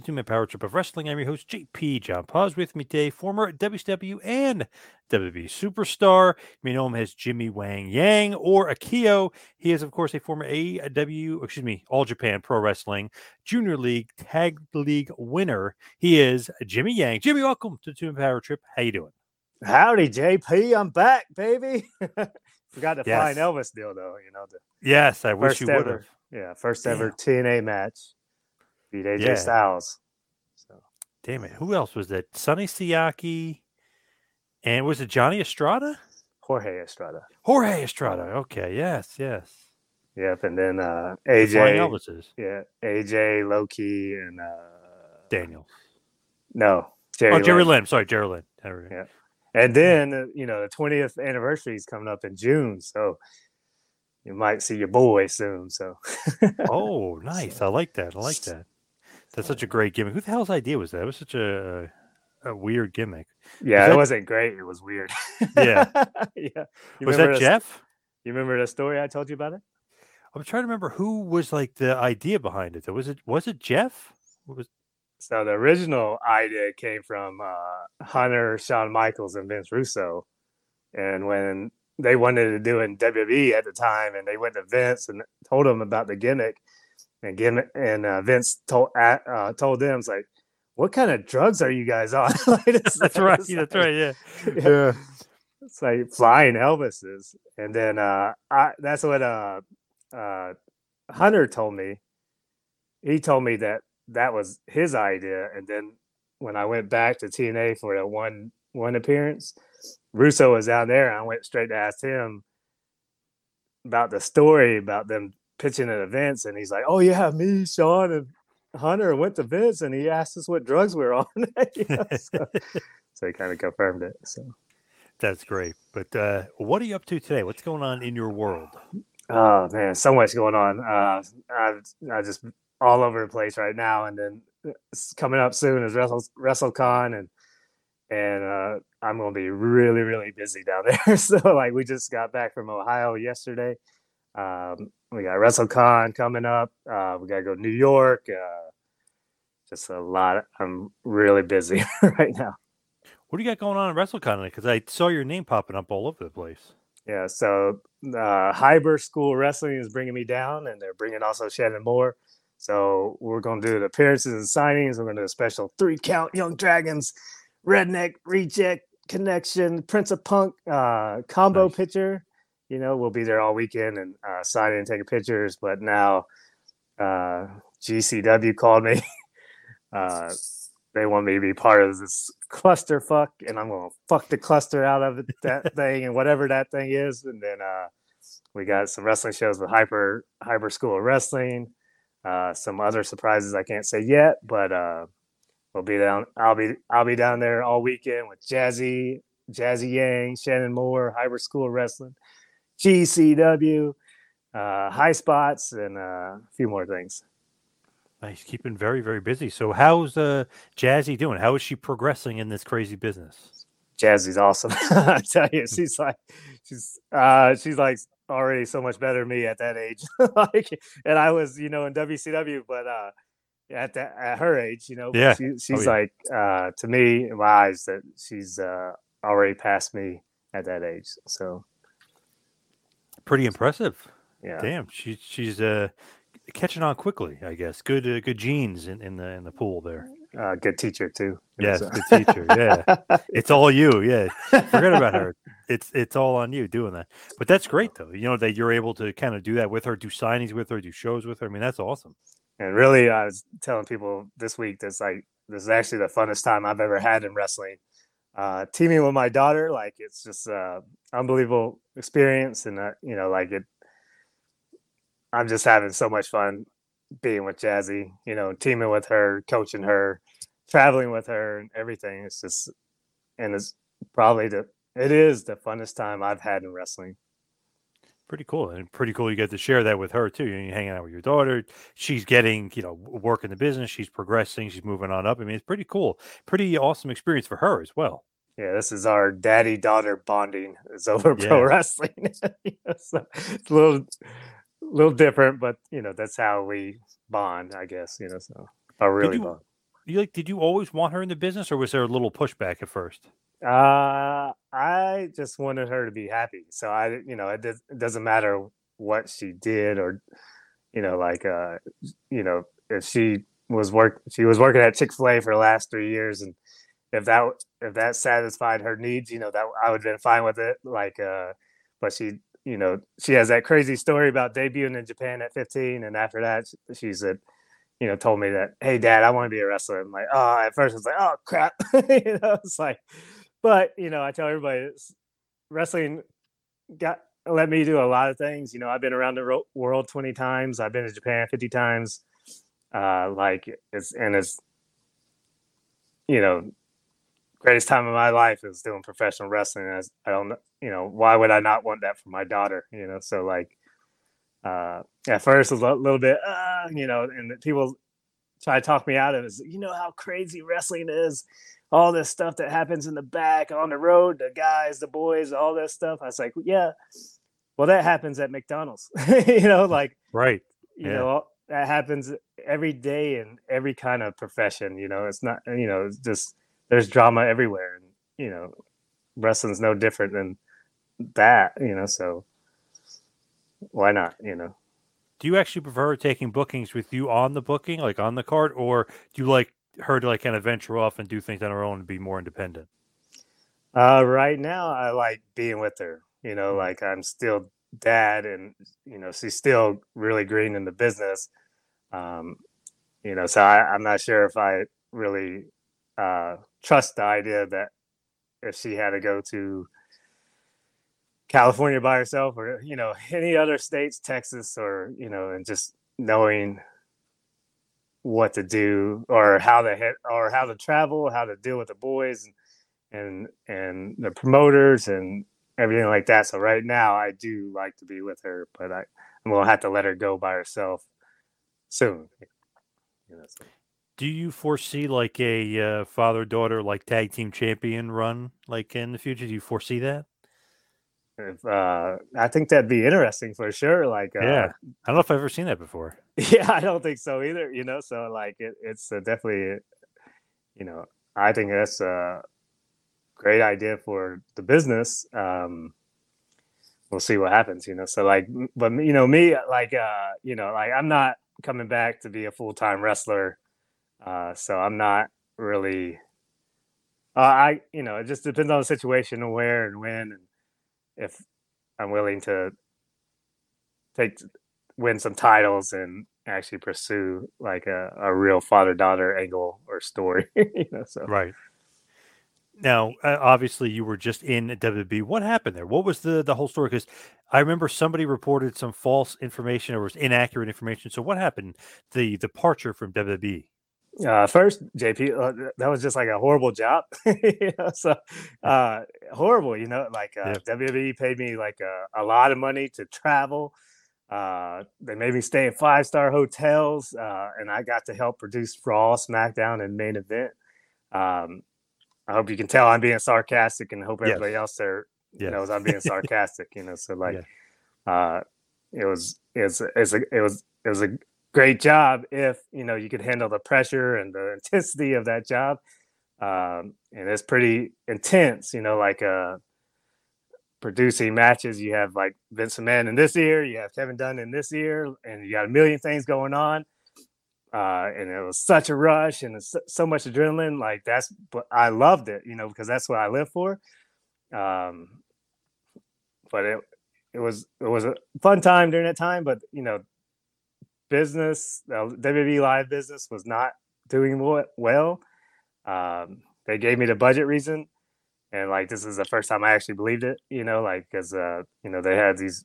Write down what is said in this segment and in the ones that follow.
the Two Man Power Trip of Wrestling. I'm your host, JP John Paz. With me today, former WCW and WWE superstar. You may know him as Jimmy Wang Yang or Akio. He is, of course, a former AEW, excuse me, All Japan Pro Wrestling Junior League Tag League winner. He is Jimmy Yang. Jimmy, welcome to the Two Man Power Trip. How you doing? Howdy, JP. I'm back, baby. Forgot to Yes. Flying Elvis deal though. You know the Yes, I wish you would have. yeah, first ever TNA match. Beat AJ Yeah. Styles. So Damn it. Who else was that? Sonny Siaki. And was it Johnny Estrada? Jorge Estrada. Jorge Estrada. Okay. Yes. Yes. Yep, and then uh AJ. Elvises. Yeah, AJ, Loki, and uh Daniel. No, Jerry. oh, Jerry Lynn. Lynn. Sorry, Jerry Lynn. Jerry Yeah. And then uh, you know the 20th anniversary is coming up in June, so you might see your boy soon. So Oh, nice. I like that. I like that. That's such a great gimmick. Who the hell's idea was that? It was such a a weird gimmick. yeah, it wasn't great. It was weird. Yeah. yeah. You was that Jeff? You remember the story I told you about it? I'm trying to remember who was like the idea behind it. though. Was it was it Jeff? What was So the original idea came from uh, Hunter, Shawn Michaels, and Vince Russo. And when they wanted to do it in WWE at the time, and they went to Vince and told him about the gimmick, and gimmick, and uh, Vince told uh, uh, told them, "It's like, what kind of drugs are you guys on?" Like, it's- that's right. That's like- right. Yeah. yeah. It's like flying Elvises. And then uh I that's what uh uh Hunter told me. He told me that that was his idea. And then when I went back to TNA for the one one appearance, Russo was down there and I went straight to ask him about the story about them pitching at events and he's like, Oh yeah, me, Shawn and Hunter went to Vince and he asked us what drugs we we're on. Know, so, so he kind of confirmed it. So That's great. But uh, what are you up to today? What's going on in your world? Oh man, so much going on. Uh, I I just all over the place right now, and then it's coming up soon is Wrestle WrestleCon, and and uh, I'm gonna be really really busy down there. so like we just got back from Ohio yesterday. Um, we got WrestleCon coming up. Uh, we gotta go to New York. Uh, just a lot. I'm really busy right now. What do you got going on in WrestleCon? Because I saw your name popping up all over the place. Yeah, so uh, Hyper School Wrestling is bringing me down, and they're bringing also Shannon Moore. So we're going to do the appearances and signings. We're going to do a special three count Young Dragons, Redneck Reject Connection, Prince of Punk uh, combo Nice. picture. You know, we'll be there all weekend and uh, signing and taking pictures. But now uh, GCW called me. uh, they want me to be part of this clusterfuck, and I'm going to fuck the cluster out of it, that thing and whatever that thing is. And then uh, we got some wrestling shows with Hyper Hyper School of Wrestling. Uh, some other surprises I can't say yet, but uh, we'll be down. I'll be I'll be down there all weekend with Jazzy Jazzy Yang, Shannon Moore, Hyper School of Wrestling, GCW, uh, High Spots, and uh, a few more things. Nice, keeping very, very busy. So, how's uh, Jazzy doing? How is she progressing in this crazy business? Jazzy's awesome. I tell you, she's like, she's, uh, she's like already so much better than me at that age. like, and I was, you know, in WCW, but uh, at that at her age, you know, Yeah. she, Oh, she's yeah. like, uh, to me, in my eyes, that she's uh already past me at that age. So Pretty impressive. yeah, Damn, she, she's uh, catching on quickly. I guess good uh, good genes in, in the in the pool there. uh, good teacher too. Yes, so- good teacher. Yeah, it's all you. Yeah, forget about her. It's it's all on you doing that. But that's great though. You know that you're able to kind of do that with her, do signings with her, do shows with her. I mean, that's awesome. And really, I was telling people this week that's like this is actually the funnest time I've ever had in wrestling. Uh, teaming with my daughter, like it's just uh, unbelievable experience, and uh, you know, like it. I'm just having so much fun being with Jazzy. You know, teaming with her, coaching her, traveling with her, and everything. It's just, and it's probably the it is the funnest time I've had in wrestling. Pretty cool, and pretty cool. You get to share that with her too. You're hanging out with your daughter. She's getting, you know, work in the business. She's progressing. She's moving on up. I mean, it's pretty cool. Pretty awesome experience for her as well. Yeah, this is our daddy daughter bonding. It's over Yeah. pro wrestling. You know, so it's a little, little different, but you know that's how we bond, I guess. You know, so or really you- bond. You like? Did you always want her in the business, or was there a little pushback at first? Uh, I just wanted her to be happy. So I, you know, it, does, it doesn't matter what she did or, you know, like, uh, you know, if she was work, she was working at Chick Fil A for the last three years, and if that if that satisfied her needs, you know, that I would have been fine with it. Like, uh, but she, you know, she has that crazy story about debuting in Japan at 15, and after that, she, said. You know, told me that, hey, Dad, I want to be a wrestler. I'm like, oh, at first I was like, oh, crap. you know, it's like, but you know, I tell everybody, wrestling got let me do a lot of things. You know, I've been around the world twenty times. I've been to Japan fifty times. Uh, like it's and it's you know, greatest time of my life is doing professional wrestling. As I don't, you know, why would I not want that for my daughter? You know, so like, uh, at first a little bit, uh, you know, and people try to talk me out of it. You know how crazy wrestling is all this stuff that happens in the back on the road, the guys, the boys, all this stuff. I was like, yeah, well, that happens at McDonald's, you know, like, Right. you Yeah. know, that happens every day in every kind of profession, you know, it's not, you know, it's just, there's drama everywhere. And, you know, wrestling's no different than that, you know, so why not, you know? Do you actually prefer taking bookings with you on the booking, like on the card, or do you like her to like kind of venture off and do things on her own and be more independent? Uh, right now, I like being with her. You know, like I'm still dad, and you know she's still really green in the business. Um, you know, so I, I'm not sure if I really uh, trust the idea that if she had to go to California by herself, or you know, any other states, Texas, or you know, and just knowing what to do or how to hit or how to travel, how to deal with the boys and and and the promoters and everything like that. So right now, I do like to be with her, but I gonna have to let her go by herself soon. So. Do you foresee like a uh, father daughter like tag team champion run like in the future? Do you foresee that? If, uh, I think that'd be interesting for sure. Like, uh, Yeah. I don't know if I've ever seen that before. yeah, I don't think so either. You know, so like it, it's uh, definitely, you know, I think that's a great idea for the business. Um, we'll see what happens. You know, so like, but you know, me like, uh, you know, like I'm not coming back to be a full time wrestler, uh, so I'm not really. Uh, I you know, it just depends on the situation and where and when and if I'm willing to take win some titles and actually pursue like a, a real father daughter angle or story. you know, so Right. Now, obviously, you were just in WB. What happened there? What was the the whole story? Because I remember somebody reported some false information or was inaccurate information. So, what happened? The departure from WB. Uh, first JP, uh, that was just like a horrible job. you know, so uh, horrible, you know, like uh, WWE paid me like a, a lot of money to travel. Uh, they made me stay in five star hotels, uh, and I got to help produce Raw, SmackDown, and main event. Um, I hope you can tell I'm being sarcastic, and hope Yes. everybody else there Yes. knows I'm being sarcastic. You know, so like, Yeah. uh, it was it's it's a it was it was a great job if you know you could handle the pressure and the intensity of that job, um, and it's pretty intense. You know, like uh, producing matches. You have like Vince McMahon in this year, you have Kevin Dunn in this year, and you got a million things going on. Uh, and it was such a rush and so, so much adrenaline. Like that's, but I loved it, you know, because that's what I live for. Um, but it it was it was a fun time during that time. But you know, business, uh, WWE live business was not doing well. Um, they gave me the budget reason, and like this is the first time I actually believed it. You know, like because uh, you know they had these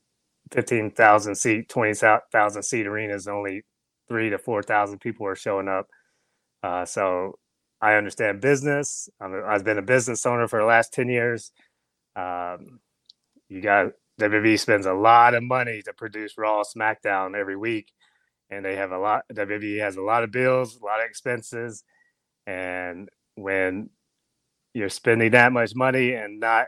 fifteen thousand seat, twenty thousand seat arenas, and only three to four thousand people were showing up. Uh, so I understand business. I'm a, I've been a business owner for the last ten years. Um, you got WWE spends a lot of money to produce Raw, SmackDown every week, and they have a lot. WWE has a lot of bills, a lot of expenses, and when you're spending that much money and not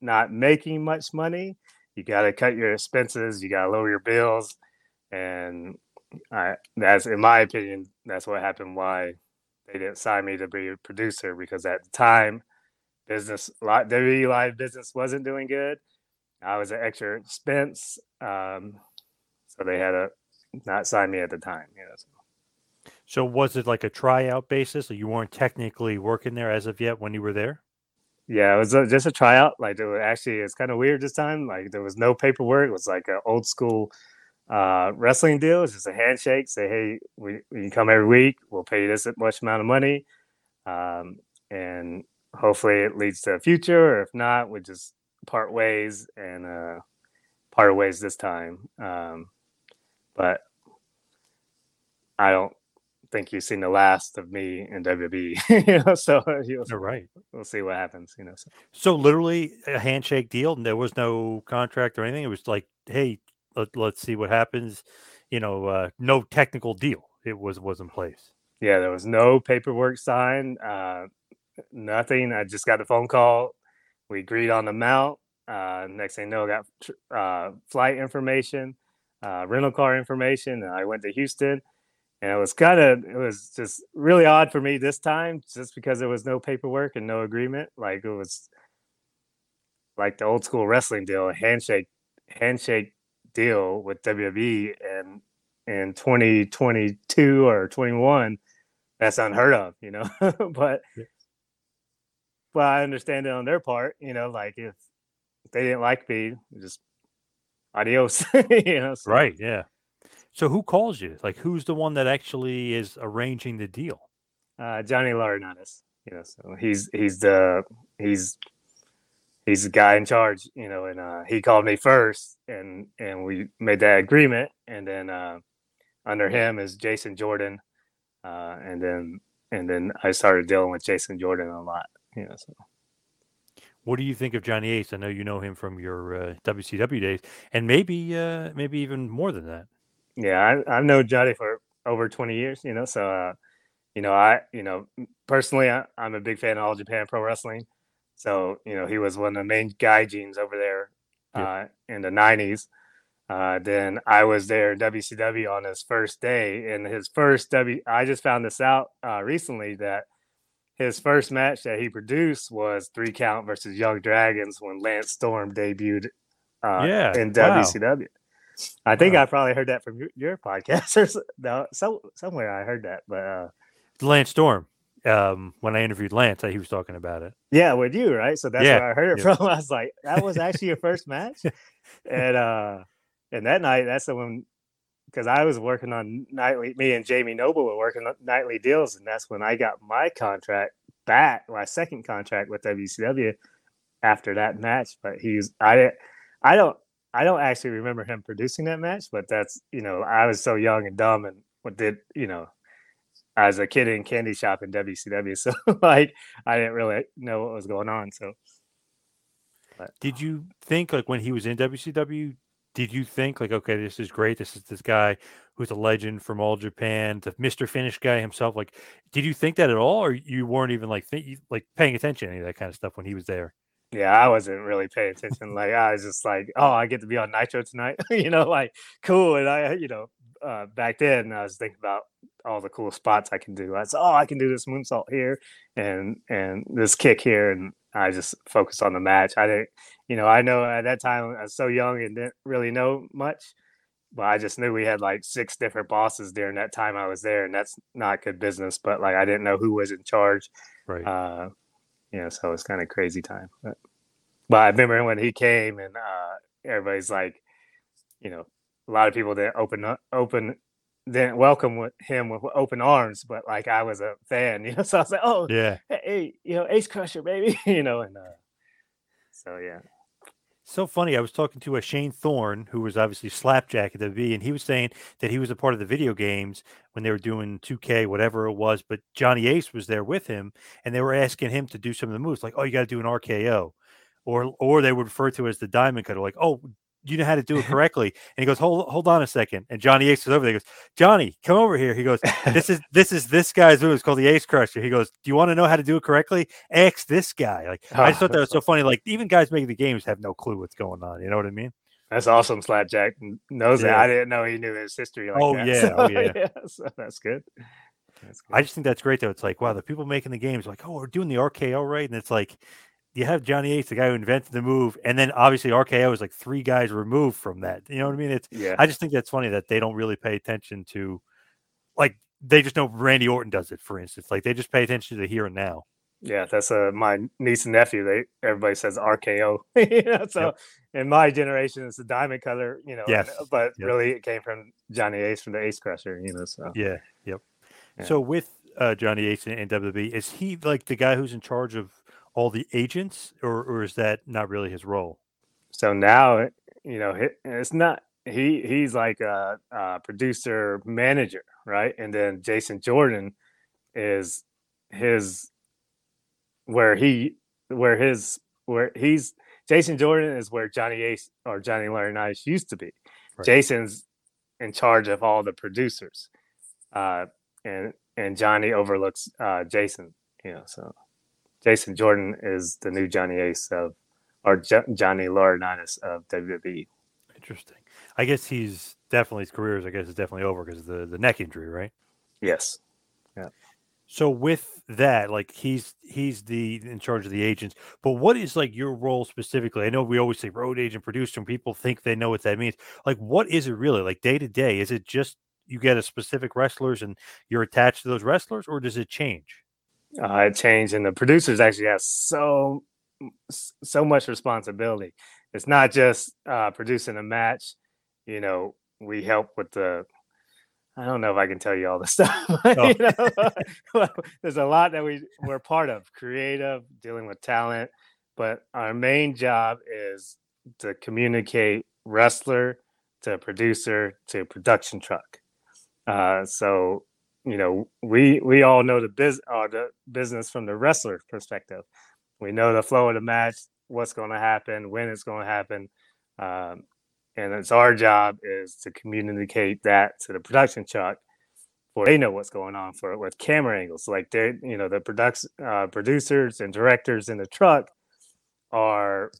not making much money, you got to cut your expenses. You got to lower your bills, and I, that's in my opinion, that's what happened. Why they didn't sign me to be a producer because at the time, business WWE live business wasn't doing good. I was an extra expense, um, so they had to not sign me at the time. You know, so. So was it like a tryout basis? You weren't technically working there as of yet when you were there? Yeah, it was a, just a tryout. Like there was actually, it's kind of weird this time. Like there was no paperwork. It was like an old school uh, wrestling deal. It's just a handshake. Say, hey, we we can come every week. We'll pay you this much amount of money, um, and hopefully it leads to a future. Or if not, we just part ways and uh, part ways this time. Um, but I don't think you've seen the last of me in WWE. you know, so you'll, right. we'll see what happens. You know. So. So literally a handshake deal. and There was no contract or anything. It was like, hey, let, let's see what happens. You know, uh, no technical deal. It was was in place. yeah, there was no paperwork signed, uh, nothing. I just got a phone call. We agreed on the amount. Uh, next thing you know, I got uh, flight information, uh, rental car information, and I went to Houston. And it was kind of, it was just really odd for me this time, just because there was no paperwork and no agreement. Like it was like the old school wrestling deal, a handshake, handshake deal with WWE, and in 2022 or 21, that's unheard of, you know. but well, I understand it on their part, you know, like if they didn't like me, just adios, you know. so- Right. Yeah. So who calls you? Like, who's the one that actually is arranging the deal? uh, Johnny Laurinaitis. You know, so he's he's the he's he's the guy in charge. You know, and uh, he called me first, and and we made that agreement, and then uh, under him is Jason Jordan, uh, and then and then I started dealing with Jason Jordan a lot. You know, so What do you think of Johnny Ace? I know you know him from your uh, WCW days, and maybe uh, maybe even more than that. yeah, I, I've known Johnny for over twenty years. You know, so uh, you know, I you know personally, I, I'm a big fan of All Japan Pro Wrestling. So you know, he was one of the main gaijins over there uh, in the '90s. Uh, then I was there in WCW on his first day, and his first W. I just found this out uh, recently that his first match that he produced was three count versus Young Dragons when Lance Storm debuted uh, Yeah, in wow. WCW. I think Wow. I probably heard that from your, your podcast or so, no, so somewhere I heard that, but uh, Lance Storm. Um, when I interviewed Lance, he was talking about it. yeah, with you, right? So that's Yeah, where I heard it yeah. from. I was like, that was actually your first match, and uh, and that night, that's the one because I was working on Nitro. Me and Jamie Noble were working on Nitro deals, and that's when I got my contract back, my second contract with WCW after that match. But he's I, I don't, I don't actually remember him producing that match, but that's you know I was so young and dumb and what did you know. As a kid in candy shop in WCW, so like I didn't really know what was going on. So Did um, you think like when he was in WCW? Did you think like, okay, this is great. This is this guy who's a legend from all Japan, the Mister Finish guy himself. Like, did you think that at all, or you weren't even like think, like paying attention to any of that kind of stuff when he was there? Yeah, I wasn't really paying attention. Like I was just like, oh, I get to be on Nitro tonight, you know, like cool. And I, you know, uh, back then I was thinking about all the cool spots I can do. I said, oh, I can do this moonsault here and and this kick here, and I just focused on the match. I didn't, you know, I know at that time I was so young and didn't really know much, but I just knew we had like six different bosses during that time I was there, and that's not good business. But like I didn't know who was in charge, Right. uh, you know, so it's kind of crazy time. But, but I remember when he came and uh, everybody's like, you know, a lot of people didn't open up, open didn't welcome with him with open arms, but like I was a fan, you know, so I was like, oh, yeah. hey, you know, Ace Crusher, baby, you know, and uh, so yeah, So funny. I was talking to a Shane Thorne, who was obviously Slapjack at the V, and he was saying that he was a part of the video games when they were doing 2K, whatever it was. But Johnny Ace was there with him, and they were asking him to do some of the moves, like, "Oh, you got to do an RKO," or or they would refer to as the Diamond Cutter, like, "Oh, you know how to do it correctly." and he goes, "Hold hold on a second. And Johnny Ace is over there. He goes, "Johnny, come over here." He goes, "This is this is this guy's move. It's called the Ace Crusher." He goes, "Do you want to know how to do it correctly? Ask this guy." Like I just ah, thought that was so funny. Like even guys making the games have no clue what's going on. You know what I mean? that's awesome. Slapjack knows that. I didn't know he knew his history. Like Oh, that. yeah, So, oh, yeah. so that's good. That's good. I just think that's great though. It's like, wow, the people making the games like, oh, we're doing the RKO right, and it's like you have Johnny Ace, the guy who invented the move, and then obviously RKO is like three guys removed from that. You know what I mean? It's yeah, I just think that's funny that they don't really pay attention to, like, they just know Randy Orton does it, for instance. Like they just pay attention to the here and now. yeah. That's uh, my niece and nephew. They everybody says RKO. you know, so in my generation, it's the Diamond Cutter. You know, Yes. but Yep. really it came from Johnny Ace from the Ace Crusher. You know, so Yeah. Yep. Yeah. So with uh, Johnny Ace and, and WWE, is he like the guy who's in charge of all the agents, or or is that not really his role? so now you know it's not he he's like a, a producer manager right and then jason jordan is his where he where his where he's jason jordan is where johnny ace or johnny laurinaitis used to be Right. jason's in charge of all the producers uh and and johnny overlooks uh jason you know so jason jordan is the new johnny ace of or Jo- Johnny Laurinaitis of WWE. Interesting. I guess he's definitely his career is I guess is definitely over because of the the neck injury, right? Yes. Yeah. So with that, like he's he's the in charge of the agents, but what is like your role specifically? I know we always say road agent producer, and people think they know what that means. Like, what is it really like day to day? Is it just you get a specific wrestlers and you're attached to those wrestlers, or does it change? Uh, it changed, and the producers actually have so so much responsibility. It's not just uh, producing a match. You know, we help with the. I don't know if I can tell you all the stuff. Oh. you know, there's a lot that we we're part of, creative, dealing with talent, but our main job is to communicate wrestler to producer to production truck. Uh, so you know, we we all know the biz or the business from the wrestler perspective. We know the flow of the match, what's going to happen, when it's going to happen, um, and it's our job is to communicate that to the production truck, for they know what's going on for with camera angles. Like they, you know, the production uh, producers and directors in the truck are,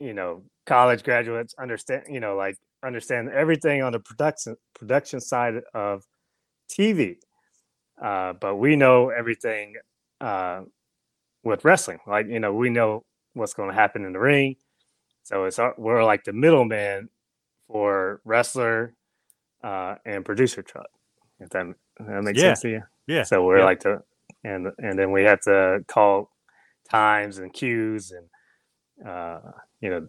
you know, college graduates understand, you know, like understand everything on the production production side of TV. Uh, but we know everything uh, with wrestling. Like, you know, we know what's going to happen in the ring. So it's our, we're like the middleman for wrestler uh, and producer truck. If that, that makes Yeah. sense to you. Yeah. So we're yeah. like the and and then we have to call times and cues and uh, you know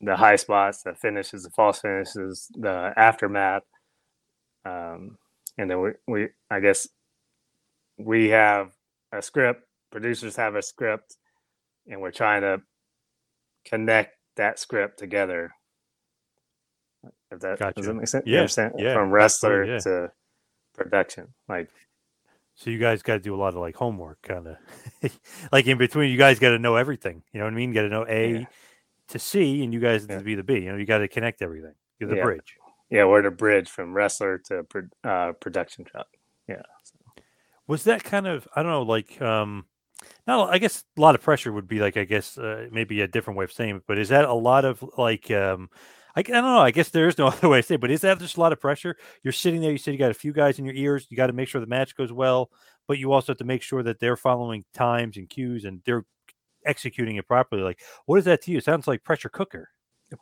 the high spots, the finishes, the false finishes, the aftermath. Um, and then we, we I guess we have a script, producers have a script, and we're trying to connect that script together. If that Gotcha. does that make sense? Yeah, understand? yeah, From wrestler yeah. to production. Like So you guys got to do a lot of like homework, kind of like in between. You guys got to know everything. You know what I mean? Got to know A Yeah. to C, and you guys Yeah. to be the B. You know, you got to connect everything. You're the bridge. Yeah, we're the bridge from wrestler to uh, production truck. Yeah. Was that kind of I don't know, like um not I guess a lot of pressure would be like I guess uh, maybe a different way of saying it, but is that a lot of like um I, I don't know. I guess there is no other way to say, it, but is that just a lot of pressure? You're sitting there. You said you got a few guys in your ears. You got to make sure the match goes well, but you also have to make sure that they're following times and cues and they're executing it properly. Like, what is that to you? It sounds like pressure cooker.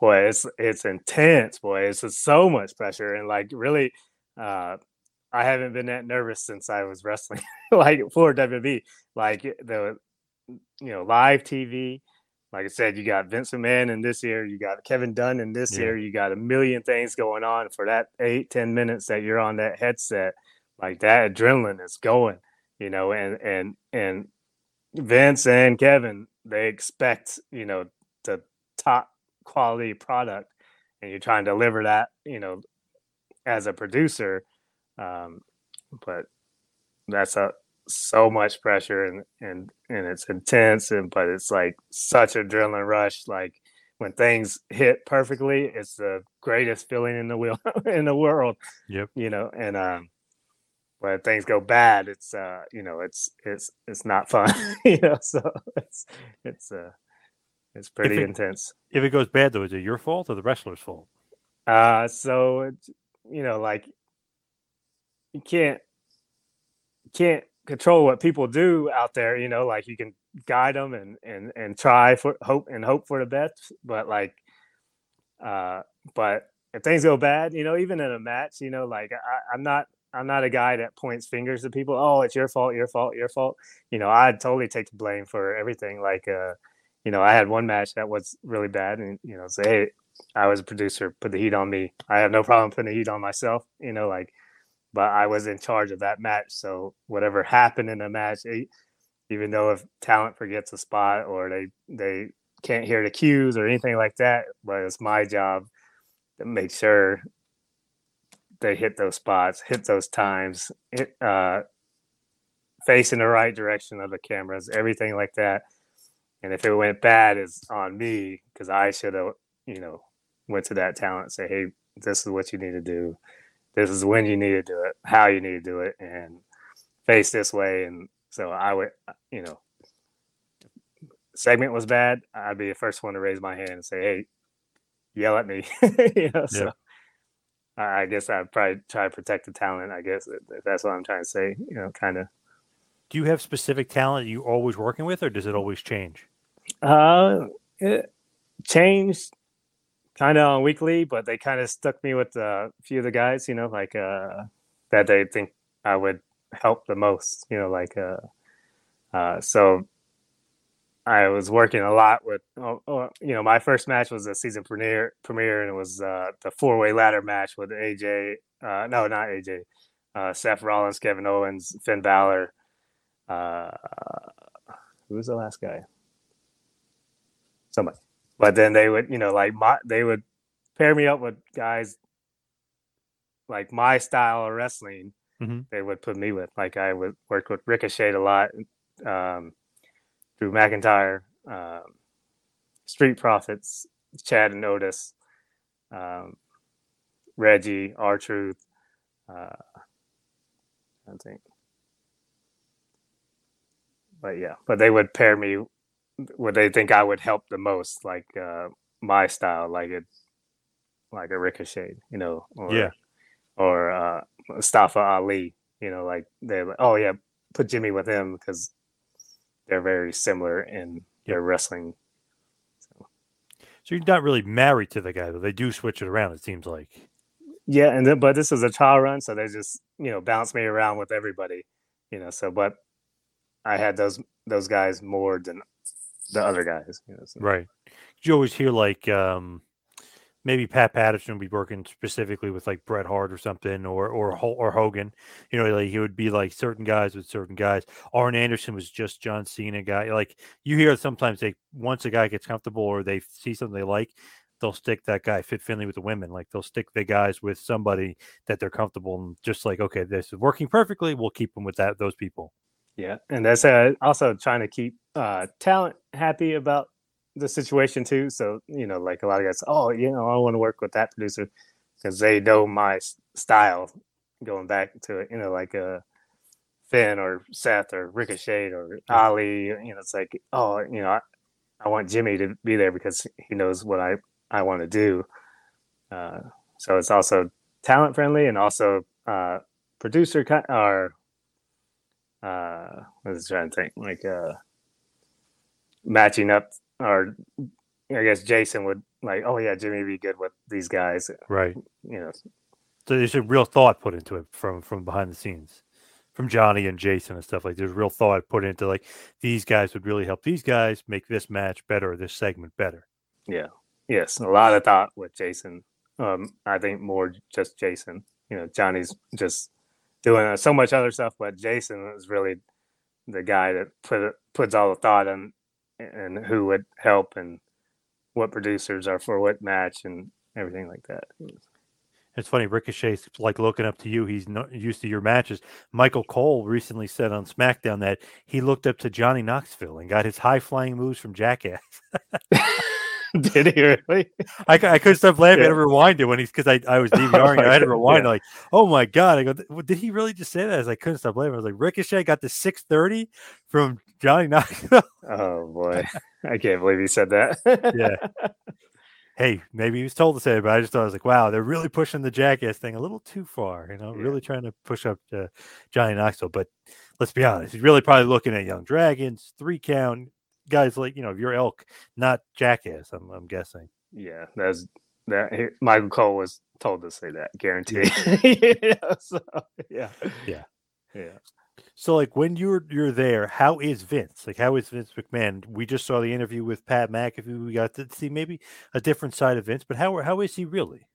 Boy, it's it's intense. Boy, it's just so much pressure, and like really, uh, I haven't been that nervous since I was wrestling, like for WWE. Like the you know live TV. Like I said, you got Vince McMahon in this year, you got Kevin Dunn in this Yeah. year, you got a million things going on for that eight, ten minutes that you're on that headset. Like that adrenaline is going, you know, and and and Vince and Kevin, they expect, you know, the top quality product and you're trying to deliver that, you know, as a producer. Um, but that's a so much pressure and and and it's intense and but it's like such adrenaline rush like when things hit perfectly it's the greatest feeling in the wheel in the world Yep. you know and um when things go bad it's uh you know it's it's it's not fun you know so it's it's uh it's pretty it- intense If it goes bad though, is it your fault or the wrestler's fault? Uh, so it's, you know, like you can't can't control what people do out there. You know, like you can guide them and and and try for hope and hope for the best, but like, uh, but if things go bad, you know, even in a match, you know, like I, I'm not. I'm not a guy that points fingers at people. Oh, it's your fault, your fault, your fault. You know, I'd totally take the blame for everything. Like, uh, you know, I had one match that was really bad, and you know, say, hey, I was a producer, put the heat on me. I have no problem putting the heat on myself, you know, like, but I was in charge of that match. So whatever happened in the match, e- even though if talent forgets a spot or they they can't hear the cues or anything like that, but it's my job to make sure they hit those spots, hit those times, hit, uh, face in the right direction of the cameras, everything like that. And if it went bad, it's on me because I should have, you know, went to that talent and say, hey, this is what you need to do. This is when you need to do it, how you need to do it, and face this way. And so I would, uh, you know, segment was bad. I'd be the first one to raise my hand and say, hey, yell at me. you know, so I guess I'd probably try to protect the talent. I guess if if that's what I'm trying to say, you know, kind of. Do you have specific talent you always working with, or does it always change? Uh, it changed kind of on weekly, but they kind of stuck me with a few of the guys, you know, like uh, that they think I would help the most, you know, like uh, uh, so I was working a lot with, oh, oh, you know, my first match was a season premiere, premiere, and it was uh, the four way ladder match with AJ. Uh, no, not AJ. Uh, Seth Rollins, Kevin Owens, Finn Balor. Uh, who was the last guy? Somebody. But then they would, you know, like my, they would pair me up with guys like my style of wrestling. Mhm. They would put me with. Like I would work with Ricochet a lot, um, Drew McIntyre, um, Street Profits, Chad and Otis, um, Reggie, R Truth. Uh, I think. But yeah, but they would pair me what they think I would help the most, like uh, my style, like it, like a Ricochet, you know, or Yeah. or uh, Mustafa Ali, you know, like they're like, oh yeah, put Jimmy with him because they're very similar in their wrestling. So you're not really married to the guy, though. They do switch it around. It seems like. Yeah, and then but this is a trial run, so they just you know bounce me around with everybody, you know. So, but I had those those guys more than the other guys, you know. So. Right. You always hear like um, maybe Pat Patterson would be working specifically with like Bret Hart or something, or or or Hogan. You know, like he would be like certain guys with certain guys. Arn Anderson was just John Cena guy. Like you hear sometimes they once a guy gets comfortable or they see something they like, they'll stick that guy Fit Finlay with the women. Like they'll stick the guys with somebody that they're comfortable and just like okay, this is working perfectly. We'll keep them with that those people. Yeah, and that's uh, also trying to keep uh, talent happy about the situation too. So you know, like a lot of guys, oh, you know, I want to work with that producer. because they know my style going back to it, you know, like uh Finn or Seth or Ricochet or Ali, you know, it's like, oh, you know, I, I want Jimmy to be there because he knows what I, I want to do. Uh, so it's also talent friendly and also uh, producer ki- or uh, I was trying to think like uh, matching up or I guess Jason would like, oh yeah, Jimmy would be good with these guys, Right. you know. So there's a real thought put into it from from behind the scenes, from Johnny and Jason and stuff like. There's real thought put into like these guys would really help these guys make this match better, or this segment better. Yeah. Yes, a lot of thought with Jason. Um, I think more just Jason. You know, Johnny's just doing uh, so much other stuff, but Jason is really the guy that put puts all the thought on and who would help and what producers are for what match and everything like that. It's funny, Ricochet's like looking up to you. He's not used to your matches. Michael Cole recently said on SmackDown that he looked up to Johnny Knoxville and got his high flying moves from Jackass. Did he really? I, I couldn't stop laughing. I had to rewind it when he's because I, I was DVRing. it. I had to Yeah. rewind. Like, oh my god! I go, did he really just say that? As I couldn't stop laughing. I was like, Ricochet got the six thirty from Johnny Knoxville. Oh boy, I can't believe he said that. yeah. Hey, maybe he was told to say it, but I just thought I was like, wow, they're really pushing the jackass thing a little too far. You know, Yeah. really trying to push up uh, Johnny Knoxville. But let's be honest, he's really probably looking at Young Dragons, three count guys like you know if your elk, not jackass. I'm, I'm guessing. Yeah, that's that. he- Michael Cole was told to say that, guaranteed. You know, so, yeah, Yeah. yeah. So like when you're you're there, how is Vince? Like how is Vince McMahon? We just saw the interview with Pat McAfee. We got to see maybe a different side of Vince, but how how is he really?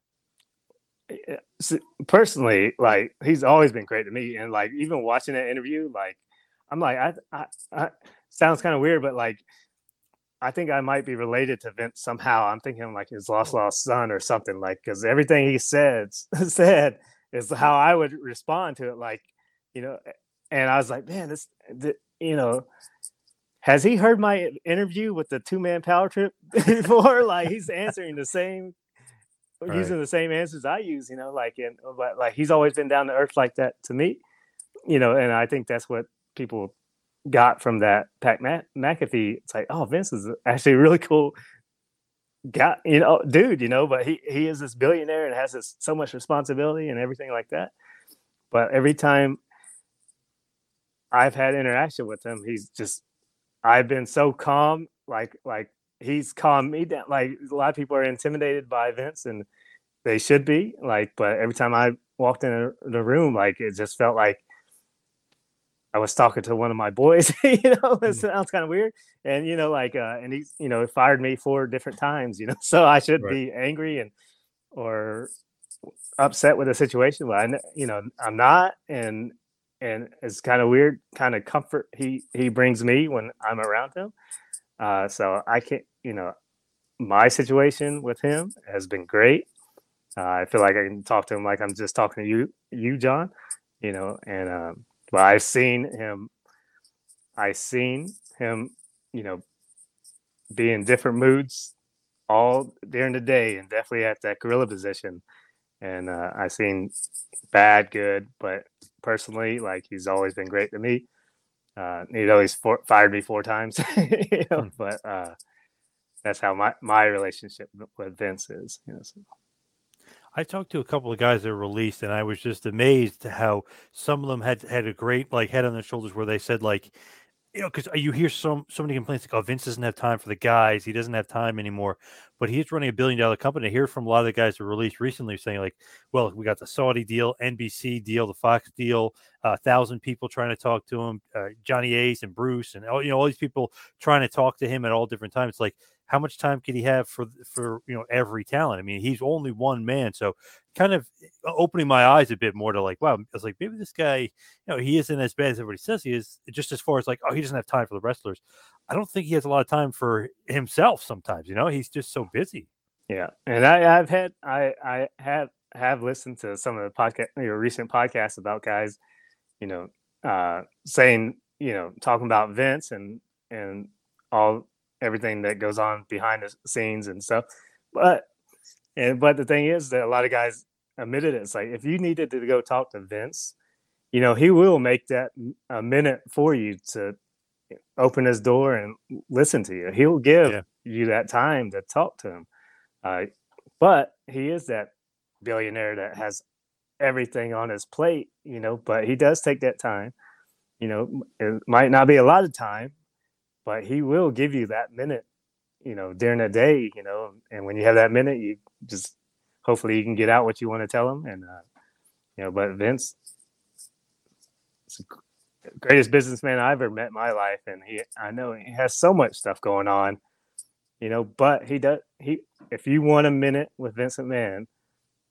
Eh, eh, personally, like he's always been great to me, and like even watching that interview, like I'm like, I, I, I sounds kind of weird, but like I think I might be related to Vince somehow. I'm thinking like his lost oh. lost son or something, like because everything he said said is how I would respond to it, like you know. And I was like, man, this, th- you know, has he heard my interview with the two man power trip before? like he's answering the same, Right. using the same answers I use, you know, like and but like he's always been down to earth like that to me, you know, and I think that's what people got from that Pat McAfee. It's like, oh, Vince is actually a really cool guy, you know, dude, you know, but he he is this billionaire and has this so much responsibility and everything like that. But every time I've had interaction with him, he's just I've been so calm, like like he's calmed me down. Like a lot of people are intimidated by Vince, and they should be. Like, but every time I walked in the room, like it just felt like I was talking to one of my boys. you know, it sounds kind of weird, and you know, like, uh, and he, you know fired me four different times. You know, so I should Right. be angry and or upset with the situation, but I, you know, I'm not, and and it's kind of weird, kind of comfort he he brings me when I'm around him. Uh, so I can't, you know, my situation with him has been great. Uh, I feel like I can talk to him like I'm just talking to you, you, John. You know, and um, but I've seen him. I've seen him, you know, be in different moods all during the day, and definitely at that gorilla position. And uh, I've seen bad, good, but personally, like he's always been great to me. Uh, he'd always for- fired me four times, you know, Hmm. but uh, that's how my, my relationship with Vince is. You know, so. I talked to a couple of guys that were released, and I was just amazed how some of them had had a great like head on their shoulders, where they said like, you know, because you hear so so many complaints like, oh, Vince doesn't have time for the guys, he doesn't have time anymore, but he's running a billion dollar company. I hear from a lot of the guys that were released recently saying like, well, we got the Saudi deal, NBC deal, the Fox deal, a uh, thousand people trying to talk to him, uh, Johnny Ace and Bruce, and all you know all these people trying to talk to him at all different times. It's like how much time could he have for for you know every talent? I mean, he's only one man, so kind of uh, opening my eyes a bit more to like, wow, I was like, maybe this guy, you know, he isn't as bad as everybody says he is. Just as far as like, oh, he doesn't have time for the wrestlers. I don't think he has a lot of time for himself. Sometimes, you know, he's just so busy. Yeah, and I, I've had I I have have listened to some of the podcast your recent podcasts about guys, you know, uh, saying you know talking about Vince and and all everything that goes on behind the scenes and stuff, but and but the thing is that a lot of guys admitted it. It's like if you needed to go talk to Vince, you know, he will make that a minute for you to open his door and listen to you. He'll give yeah. you that time to talk to him. Uh, but he is that billionaire that has everything on his plate, you know, but he does take that time. You know, it might not be a lot of time, but he will give you that minute, you know, during the day, you know, and when you have that minute, you just hopefully you can get out what you want to tell him. And, uh, you know, but Vince, greatest businessman I ever met in my life. And he, I know he has so much stuff going on, you know, but he does, he, if you want a minute with Vincent McMahon,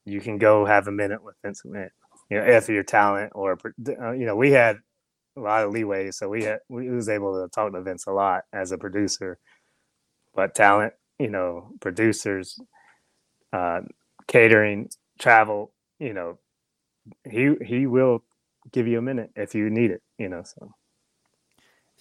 you can go have a minute with Vincent McMahon, you know, if your talent or, uh, you know, we had a lot of leeway. So we had, we was able to talk to Vince a lot as a producer, but talent, you know, producers, uh, catering, travel, you know, he, he will give you a minute if you need it, you know, so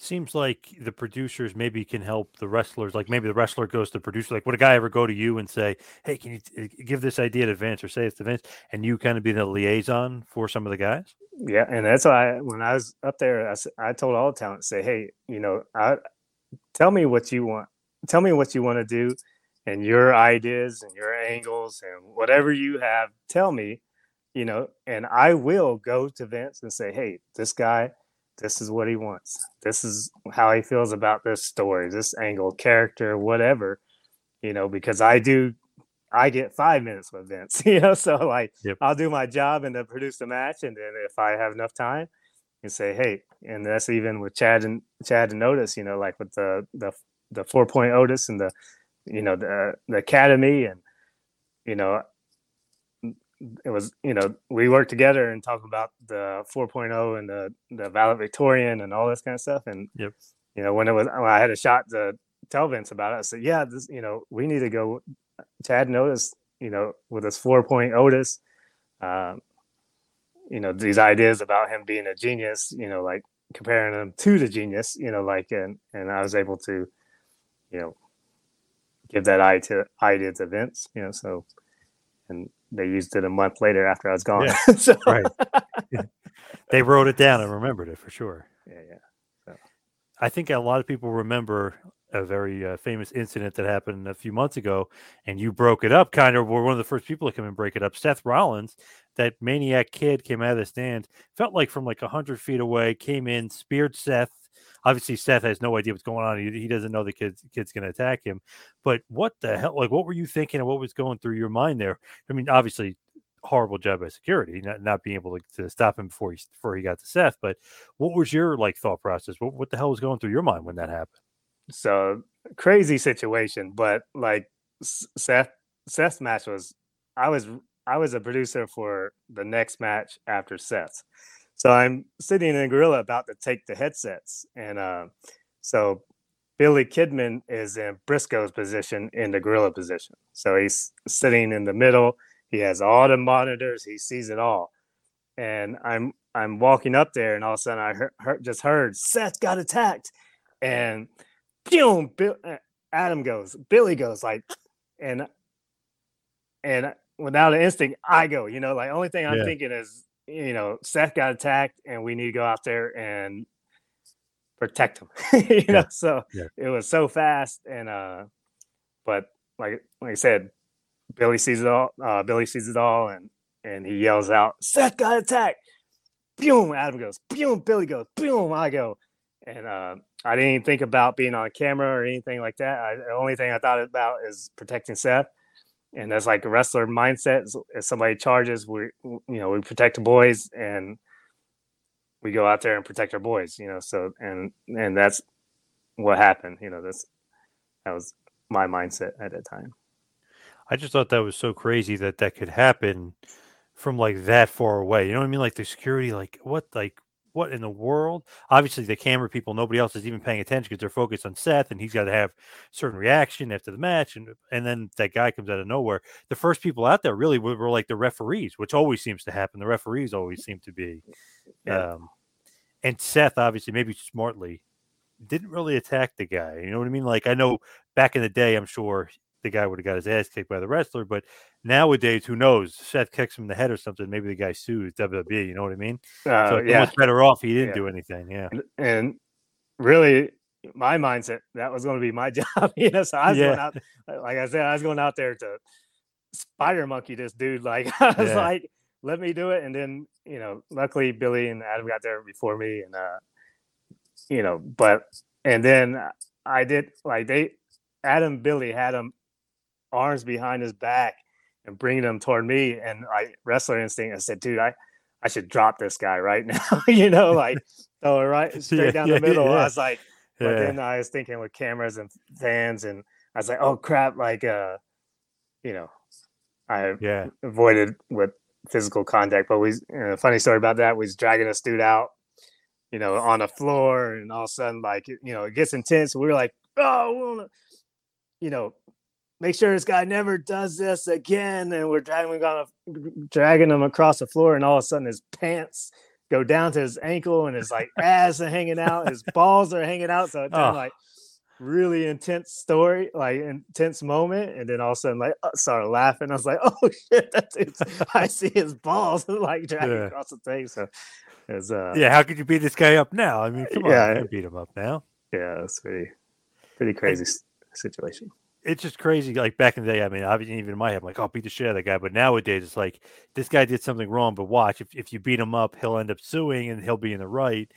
seems like the producers maybe can help the wrestlers. Like maybe the wrestler goes to the producer. Like, would a guy ever go to you and say, "Hey, can you uh, give this idea to Vince or say it to Vince?" And you kind of be the liaison for some of the guys. Yeah, and that's why when I was up there, I, I told all the talent, say, "Hey, you know, I tell me what you want. Tell me what you want to do, and your ideas and your angles and whatever you have. Tell me." You know, and I will go to Vince and say, "Hey, this guy, this is what he wants. This is how he feels about this story, this angle, character, whatever, you know, because I do, I get five minutes with Vince, you know, so like yep. I'll do my job and then produce the match. And then if I have enough time, and say, hey, and that's even with Chad and Chad and Otis, you know, like with the, the, the four point Otis and the, you know, the, the Academy and, you know, it was you know we worked together and talk about the 4.0 and the the valedictorian and all this kind of stuff and yep. you know when it was when I had a shot to tell Vince about it I said yeah this you know we need to go Chad noticed you know with his 4.0 Otis um, you know these ideas about him being a genius you know like comparing him to the genius you know like and and I was able to you know give that idea to idea to Vince you know so and they used it a month later after I was gone. Yeah, so. right. they wrote it down and remembered it for sure. Yeah, yeah. So. I think a lot of people remember a very uh, famous incident that happened a few months ago, and you broke it up. Kind of were one of the first people to come and break it up. Seth Rollins, that maniac kid, came out of the stand, felt like from like hundred feet away, came in, speared Seth, obviously Seth has no idea what's going on. He, he doesn't know the kid's kid's going to attack him. But what the hell? Like, what were you thinking? And what was going through your mind there? I mean, obviously, horrible job by security, not, not being able to, to stop him before he before he got to Seth. But what was your like thought process? What what the hell was going through your mind when that happened? So crazy situation, but like Seth Seth's match was I was I was a producer for the next match after Seth's. So I'm sitting in a gorilla about to take the headsets. And uh, so Billy Kidman is in Brisco's position in the gorilla position. So he's sitting in the middle. He has all the monitors. He sees it all. And I'm I'm walking up there, and all of a sudden I heard, heard, just heard Seth got attacked, and boom, Bill, uh, Adam goes, Billy goes like, and and without an instinct, I go. You know, like only thing I'm yeah. thinking is you know, Seth got attacked and we need to go out there and protect him. you yeah. know, so yeah. it was so fast and uh but like like I said, Billy sees it all, uh Billy sees it all and and he yells out, Seth got attacked. Boom, Adam goes, boom, Billy goes, boom, I go. And uh I didn't even think about being on camera or anything like that. I, the only thing I thought about is protecting Seth and that's like a wrestler mindset. If somebody charges, we you know we protect the boys and we go out there and protect our boys. You know, so and and that's what happened. You know, that's that was my mindset at that time. I just thought that was so crazy that that could happen from like that far away. You know what I mean? Like the security, like what, like what in the world? Obviously, the camera people, nobody else is even paying attention because they're focused on Seth, and he's got to have certain reaction after the match, and and then that guy comes out of nowhere. The first people out there really were, were like the referees, which always seems to happen. The referees always seem to be, yeah. um, and Seth obviously maybe smartly didn't really attack the guy. You know what I mean? Like I know back in the day, I'm sure the guy would have got his ass kicked by the wrestler. But nowadays, who knows? Seth kicks him in the head or something. Maybe the guy sues WWE. You know what I mean? Uh, so yeah, much better off he didn't Yeah. do anything. Yeah. and, and really my mindset that was going to be my job you know so i was Yeah. going out like i said i was going out there to spider monkey this dude like i was Yeah. like let me do it and then you know luckily billy and adam got there before me and uh you know but and then i did like they adam billy had him arms behind his back and bringing them toward me and i wrestler instinct i said dude i i should drop this guy right now you know like throw it right straight Yeah, down yeah, the middle yeah. i was like but then I was thinking with cameras and fans, and I was like, oh crap, like uh, you know, I Yeah. avoided with physical contact. But we, uh, funny story about that, we was dragging this dude out, you know, on the floor, and all of a sudden, like you know, it gets intense. We were like, oh, you know, make sure this guy never does this again. And we're dragging, got dragging him across the floor, and all of a sudden, his pants go down to his ankle, and his like ass are hanging out, his balls are hanging out. So it's Oh. like really intense story, like intense moment, and then all of a sudden, like uh, started laughing. I was like, "Oh shit, that's it!" I see his balls like dragging Yeah. across the thing. So uh, Yeah. How could you beat this guy up now? I mean, come on. Yeah. You can't beat him up now. yeah, it's pretty, pretty crazy s- situation. It's just crazy. Like back in the day, I mean, obviously, even in my head, I'm like, I'll beat the shit out of that guy. But nowadays, it's like this guy did something wrong. But watch, if, if you beat him up, he'll end up suing and he'll be in the right.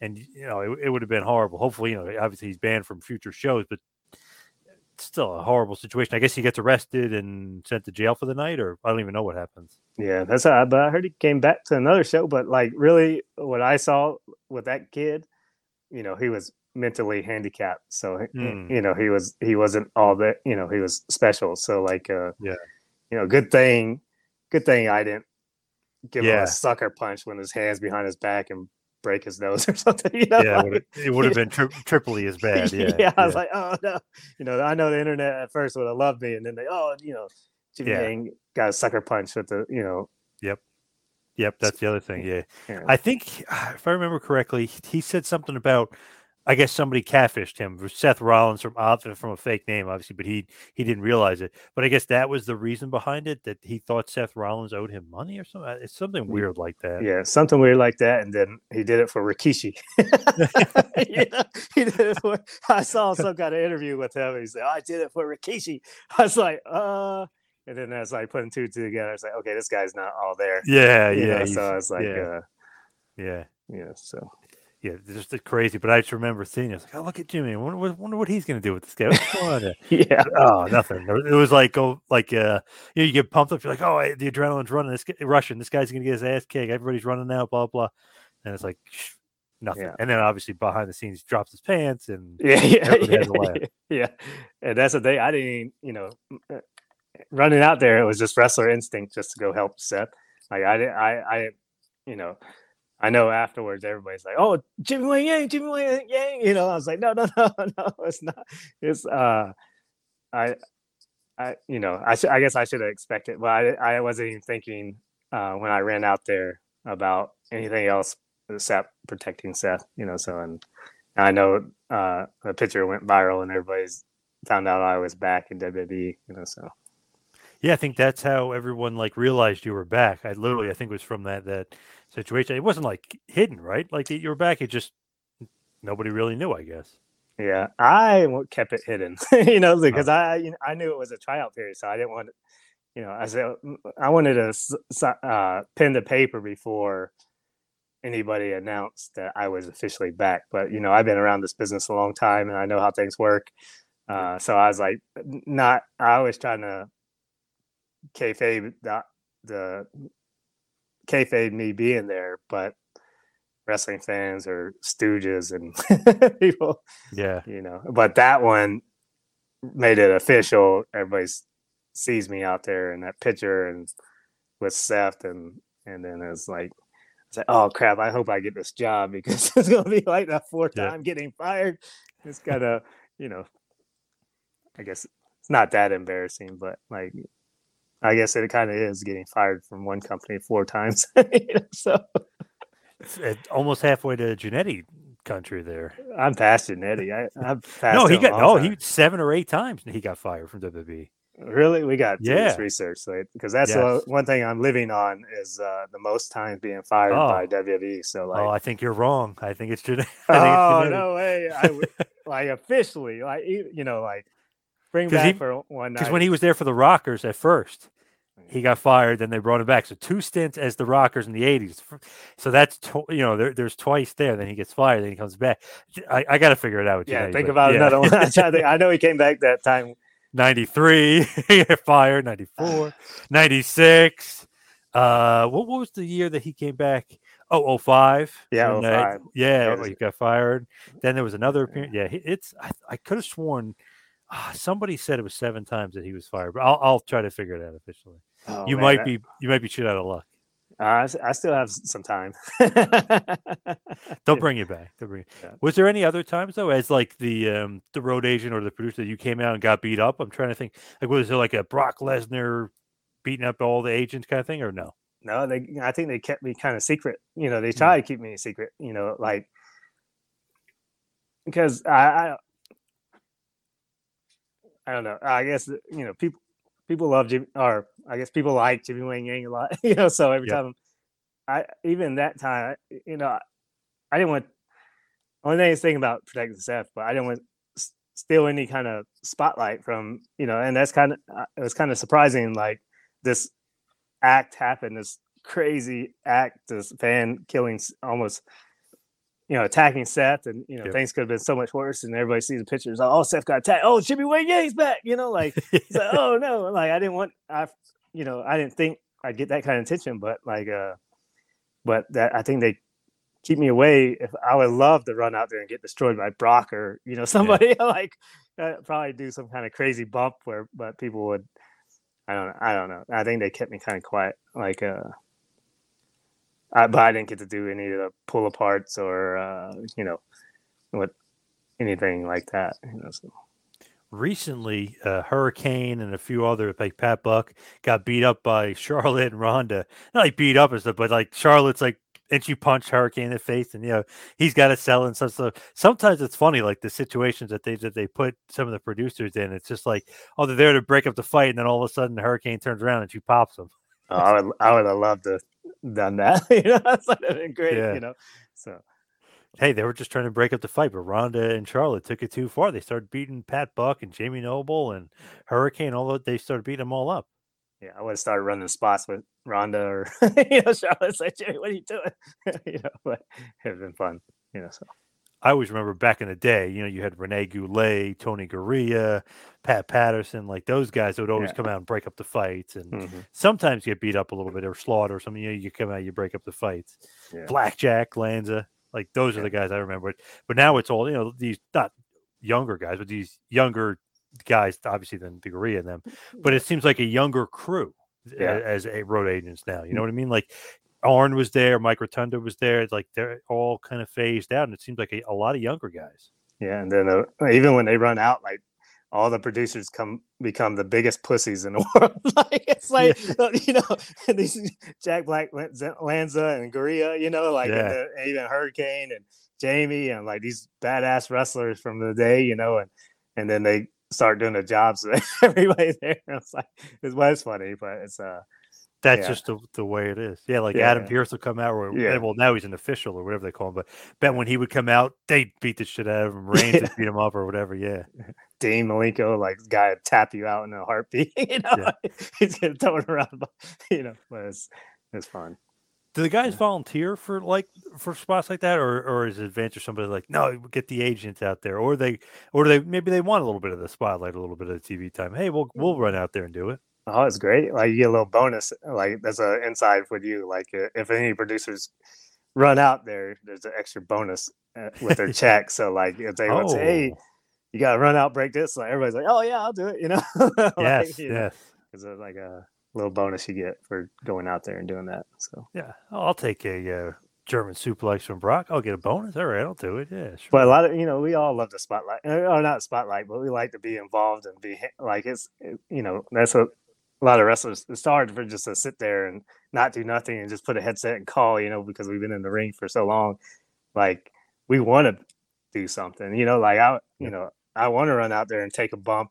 And you know, it, it would have been horrible. Hopefully, you know, obviously he's banned from future shows, but still a horrible situation. I guess he gets arrested and sent to jail for the night, or I don't even know what happens. Yeah, that's how. I, But I heard he came back to another show. But like, really, what I saw with that kid, you know, he was mentally handicapped. So Hmm. you know, he was he wasn't all that. You know, he was special. So like, uh, Yeah. you know, good thing, good thing I didn't give him a sucker punch when his hands behind his back and break his nose or something. You know, Yeah, it like- would have, it would have been tri- triply as bad. Yeah, I was like, oh no, you know, I know the internet at first would have loved me, and then they, oh, you know, Jimmy Yeah. Yang got a sucker punch with the, you know, yep Yep, that's the other thing. Yeah. yeah. I think, if I remember correctly, he said something about, I guess somebody catfished him, for Seth Rollins from from a fake name, obviously, but he he didn't realize it. But I guess that was the reason behind it that he thought Seth Rollins owed him money or something. Uh, It's something weird like that. Yeah, something weird like that, and then he did it for Rikishi. You know, he did it for. I saw some kind of interview with him. He said, "I did it for Rikishi." I was like, "Uh," and then as I putting two two together, I was like, "Okay, this guy's not all there." Yeah, You yeah, know, so I was like, yeah. uh, yeah, "Yeah." So yeah. Just crazy. But I just remember seeing it. I was like, oh, look at Jimmy. I wonder, what- wonder what he's going to do with this guy. What's going on yeah, Oh, nothing. It was like, oh, like, uh, you know, you get pumped up. You're like, oh, I- the adrenaline's running. This Russian. This guy's gonna get his ass kicked. Everybody's running out. Blah blah. And it's like nothing. Yeah. And then obviously behind the scenes, he drops his pants and yeah, yeah, yeah, has a laugh. yeah. And that's the thing. I didn't, you know, uh, running out there. It was just wrestler instinct just to go help Seth. Like I didn't, I, I, you know, I know afterwards everybody's like, "Oh, Jimmy Wang Yang, Jimmy Wang Yang," you know. I was like, "No, no, no, no, it's not. It's uh, I, I, you know, I should, I guess I should have expected, but I, I wasn't even thinking uh, when I ran out there about anything else except protecting Seth, you know. So and I know uh, the picture went viral and everybody's found out I was back in WWE, you know. So yeah, I think that's how everyone like realized you were back. I literally, I think it was from that that situation. It wasn't like hidden, right? Like you were back. It just nobody really knew. I guess. yeah, I kept it hidden, you know, because I you know, I knew it was a tryout period, so I didn't want, you know, I said "Mm, I wanted to uh, pen the paper before anybody announced that I was officially back. But you know, I've been around this business a long time, and I know how things work. Uh, so I was like, not. I was trying to kayfabe the the kayfabe me being there, but wrestling fans or stooges and people Yeah. you know. But that one made it official. Everybody sees me out there in that picture and with Seth, and and then it's like, it's like, oh crap! I hope I get this job because it's gonna be like the fourth Yeah. time getting fired. It's kind of, you know, I guess it's not that embarrassing, but like. I guess it kind of is getting fired from one company four times. you know, so It's- it- almost halfway to Jannetty country there. I'm past Eddie. I, I'm past No, he got no. time. He seven or eight times he got fired from WWE. Really, we got Yeah. this research because that's Yes. the one thing I'm living on is uh, the most times being fired Oh. by WWE. So like, oh, I think you're wrong. I think it's gene- I think it's oh no way! I like officially, like you know, like bring back he- for one night. Because when he was there for the Rockers at first, he got fired. Then they brought him back. So two stints as the Rockers in the '80s. So that's tw- you know there, there's twice there. Then he gets fired. Then he comes back. I, I got to figure it out. Yeah, think but about yeah. another one. I know he came back that time. 93 he fired 94 96 uh what, what was the year that he came back oh 05 Yeah, uh, yeah Yeah, oh, he got fired then there was another appearance yeah it's i, I could have sworn ah, somebody said it was seven times that he was fired but i'll, I'll try to figure it out officially Oh, you man, might that- be you might be shit out of luck Uh, I I still have some time. they'll bring you back they'll bring Yeah. was there any other times though as like the um the road agent or the producer that you came out and got beat up i'm trying to think like was there like a brock lesnar beating up all the agents kind of thing or no No, they. I think they kept me kind of secret. You know, they tried try to keep me a secret. You know, like because I, I, I don't know. I guess you know people people love Jimmy, or I guess people like Jimmy Wang Yang a lot. You know, so every Yep. time I even that time, you know, I, I didn't want. Only thing is thinking about protecting Seth, but I didn't want s- steal any kind of spotlight from you know, and that's kind of uh, it was kind of surprising. Like this act happened, this crazy act, this fan killing, almost, you know, attacking Seth, and you know, Yep. things could have been so much worse. And everybody sees the pictures. Oh, Seth got attacked. Oh, Jimmy Wang Yang's back. You know, like, like, oh no, like I didn't want, I, you know, I didn't think I'd get that kind of attention, but like, uh, but that I think they keep me away. If I would love to run out there and get destroyed by Brock or you know somebody like uh, probably do some kind of crazy bump where, but people would. I don't. know. I don't know. I think they kept me kind of quiet. Like, uh, I, but I didn't get to do any of the pull aparts or uh, you know, what anything like that. You know, so. recently uh, hurricane and a few other like pat buck got beat up by charlotte and ronda not like beat up and stuff but like charlotte's like and she punched hurricane in the face and you know he's got to sell and stuff so sometimes it's funny like the situations that they that they put some of the producers in it's just like oh they're there to break up the fight and then all of a sudden the hurricane turns around and she pops them Oh, I would. I would have loved to done that. you know, that's would have been great. Yeah. You know, so hey they were just trying to break up the fight but ronda and charlotte took it too far they started beating pat buck and jamie noble and hurricane all that they started beating them all up yeah, I would have started running spots with Ronda or you know Charlotte. Jimmy, what are you doing? you know, but it'd been fun. You know, so I always remember back in the day, you know, you had Rene Goulet, Tony Garea, Pat Patterson, like those guys that would always Yeah. come out and break up the fights. And mhm. sometimes get beat up a little bit or slaughter or something. You know, you come out, you break up the fights. Yeah. Blackjack, Lanza, like those are the guys I remember. But now it's all, you know, these not younger guys, but these younger guys, obviously, than the Garea and them. But it seems like a younger crew Yeah. as a road agents now. You know what I mean? Like Arn was there, Mike Rotunda was there. Like they're all kind of phased out, and it seems like a, a lot of younger guys. yeah, and then uh, even when they run out, like all the producers come become the biggest pussies in the world. like it's like uh, you know these Jack Black, Lan- Lanza, and Garea. You know, like Yeah. the, even Hurricane and Jamie, and like these badass wrestlers from the day. You know, and and then they start doing the jobs. with Everybody there. It's like it was funny, but it's uh That's Yeah. just the, the way it is. Yeah, like Adam Yeah. Pearce will come out, or Yeah. well, now he's an official or whatever they call him. But bet when he would come out, they beat the shit out of him. Reigns would beat him up or whatever. Yeah, Dean Malenko, like guy would tap you out in a heartbeat. You know, he's gonna throw it around. You know, but it's it's fun. do the guys volunteer for like for spots like that, or or is Advance or somebody like no, get the agents out there, or they or do they maybe they want a little bit of the spotlight, a little bit of the TV time. Hey, we'll we'll mm. run out there and do it. Oh, it's great. Like you get a little bonus. Like that's an inside with you. Like if any producers run out there, there's an extra bonus uh, with their check. So like if they would say, "Hey, Oh, you got to run out, break this," like everybody's like, "Oh yeah, I'll do it." You know? Like, yes, you yes. It's like a little bonus you get for going out there and doing that. So, Yeah, oh, I'll take a uh, German suplex from Brock. I'll get a bonus. All right, I'll do it. Yeah, sure. but a lot of you know, we all love the spotlight, uh, or not spotlight, but we like to be involved and be like it's it- you know that's what a lot of wrestlers. It's hard for just to sit there and not do nothing and just put a headset and call, you know, because we've been in the ring for so long. Like we want to do something. You know, like I, you know, I want to run out there and take a bump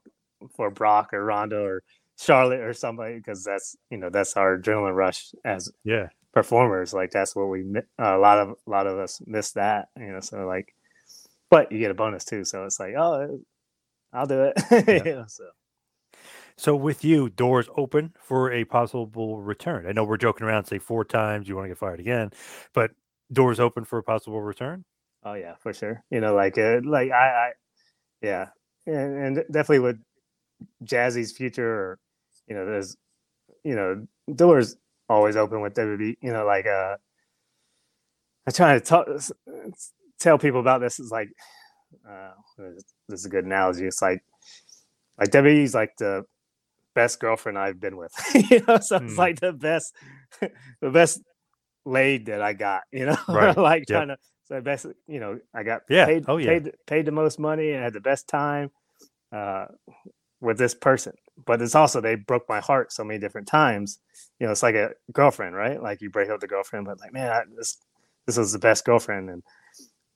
for Brock or Ronda or Charlotte or somebody because that's you know that's our adrenaline rush as Yeah. performers. Like that's what we a lot of a lot of us miss that. You know, so like, but you get a bonus too. So it's like, oh, I'll do it. know, so. So with you, doors open for a possible return. I know we're joking around, say four times, you want to get fired again, but doors open for a possible return. Oh yeah, for sure. You know, like uh, like I, I yeah, and, and definitely with Jazzy's future, or you know, there's you know doors always open with WB. You know, like uh, I'm trying to talk, tell people about this. Is like uh, this is a good analogy. It's like like WWE's like the best girlfriend I've been with. you know, so it's Hmm. like the best the best laid that I got. You know, Right. like Yep. trying to so best you know I got Yeah. paid Oh, yeah. paid paid the most money and had the best time uh, with this person. But it's also they broke my heart so many different times. You know, it's like a girlfriend, right? Like you break up with the girlfriend, but like man, I, this this was the best girlfriend, and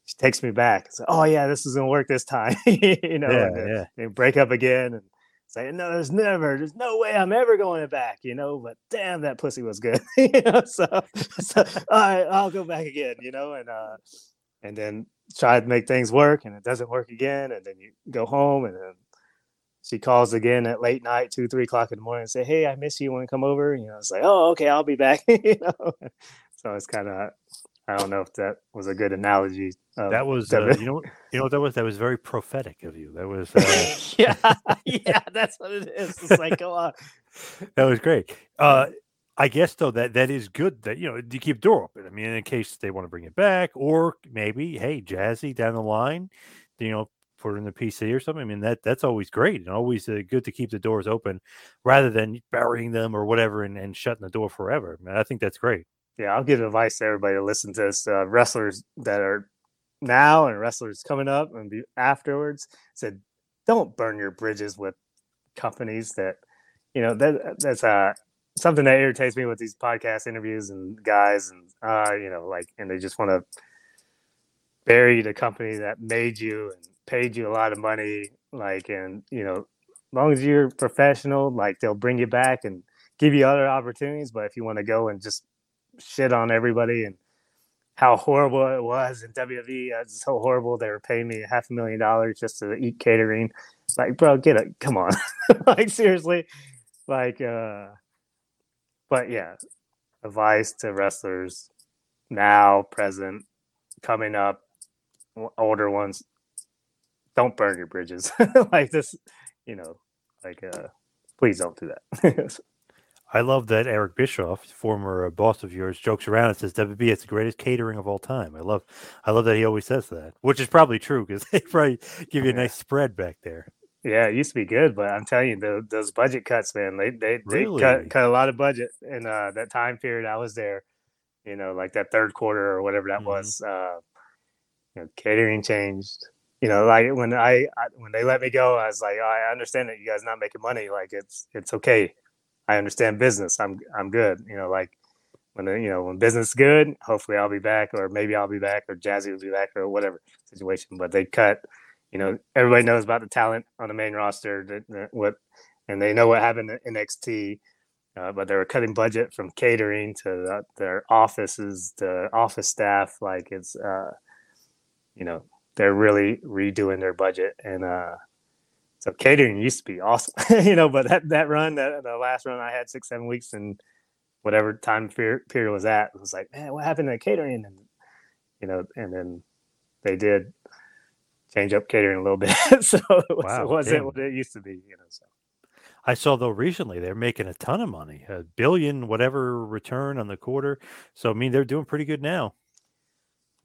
she takes me back. It's like, oh yeah, this is gonna work this time. you know, yeah, and yeah. they break up again and say, no, there's never, there's no way I'm ever going back, you know. But damn, that pussy was good, you know. So, so all right, I'll go back again, you know, and uh, and then try to make things work, and it doesn't work again, and then you go home, and then she calls again at late night, two, three o'clock in the morning, and say, hey, I miss you. Want to come over? You know, it's like, oh, okay, I'll be back, you know. So it's kind of, I don't know if that was a good analogy. of That was, uh, you know, what- you know what that was. That was very prophetic of you. That was, uh, yeah, yeah, that's what it is. It's like, go on. that was great. Uh, I guess though that that is good that you know you keep the door open. I mean, in case they want to bring it back, or maybe hey, Jazzy down the line, you know, put it in the PC or something. I mean, that that's always great and always uh, good to keep the doors open rather than burying them or whatever and, and shutting the door forever. Man, I think that's great. Yeah, I'll give advice to everybody to listen to this. Uh, wrestlers that are now and wrestlers coming up and be afterwards said, don't burn your bridges with companies that, you know, that that's uh something that irritates me with these podcast interviews and guys and uh, you know, like, and they just want to bury the company that made you and paid you a lot of money, like, and you know, as long as you're professional, like they'll bring you back and give you other opportunities. But if you want to go and just shit on everybody and how horrible it was in WWE. It's so horrible. They were paying me half a million dollars just to eat catering. Like, bro, get it. Come on. like, seriously. Like, uh, but yeah, advice to wrestlers now, present, coming up, older ones. Don't burn your bridges like this, you know, like, uh, please don't do that. I love that Eric Bischoff, former boss of yours, jokes around and says WB it's the greatest catering of all time. I love, I love that he always says that, which is probably true because they probably give you a nice spread back there. Yeah, it used to be good, but I'm telling you, the, those budget cuts, man, they they, they Really? cut cut a lot of budget in uh, that time period I was there. You know, like that third quarter or whatever that Mhm. was. Uh, you know, catering changed. You know, like when I, I when they let me go, I was like, "Oh, I understand that you guys not making money. Like it's it's okay. I understand business. I'm I'm good. You know, like when the, you know when business is good, hopefully I'll be back, or maybe I'll be back, or Jazzy will be back, or whatever situation. But they cut. You know, everybody knows about the talent on the main roster. What, and they know what happened in NXT. Uh, but they were cutting budget from catering to the, their offices, the office staff. Like it's, uh, you know, they're really redoing their budget, and uh, so catering used to be awesome, you know. But that that run, that the last run I had six seven weeks, and whatever time period, period was at, it was like, man, what happened to catering? And you know, and then they did change up catering a little bit, so it, was, Wow, damn. what it used to be, you know. So. I saw though recently they're making a ton of money, a billion whatever return on the quarter. So I mean they're doing pretty good now.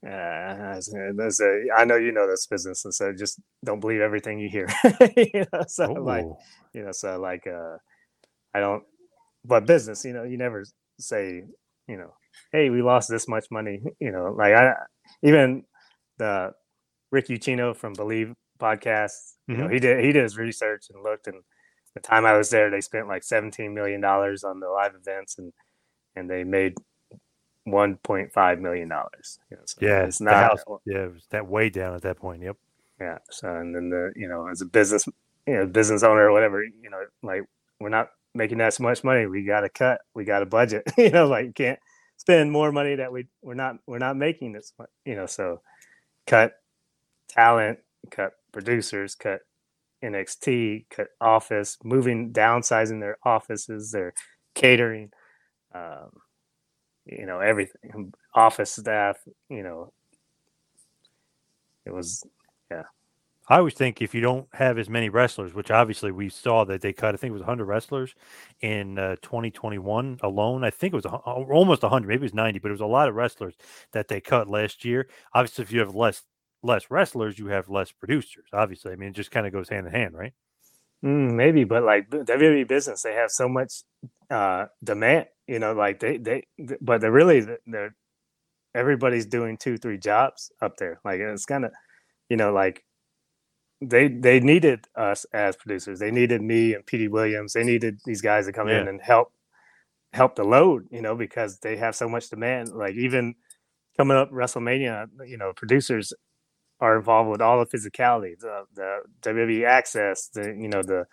Yeah, that's, that's a, I know you know this business, and so just don't believe everything you hear. you know, so like, you know, so like, uh, I don't, but business, you know, you never say, you know, hey, we lost this much money. You know, like I, even the Rick Ucchino from Believe podcast, you know, Mhm. he did he did his research and looked, and the time I was there, they spent like seventeen million dollars on the live events, and and they made one point five million dollars. You know, so Yeah, it's not. house. Yeah, it was that way down at that point. Yep. Yeah. So and then the you know as a business you know business owner or whatever you know like we're not making that much money. We got to cut. We got a budget. you know like you can't spend more money that we we're not we're not making this much. You know so cut talent, cut producers, cut NXT, cut office, moving downsizing their offices, their catering. Um, you know everything office staff you know it was yeah. I always think if you don't have as many wrestlers, which obviously we saw that they cut, I think it was 100 wrestlers in uh, 2021 alone. I think it was a, almost 100, maybe it was 90, but it was a lot of wrestlers that they cut last year. Obviously, if you have less less wrestlers, you have less producers. Obviously, I mean, it just kind of goes hand in hand, right? Mm, maybe, but like WWE business, they have so much uh demand, you know, like they they but they're really they're everybody's doing two three jobs up there. Like it's kind of you know like they they needed us as producers. They needed me and Petey Williams. They needed these guys to come in and help help the load, you know, because they have so much demand. Like even coming up WrestleMania, you know, producers are involved with all the physicality, the the WWE access, the you know the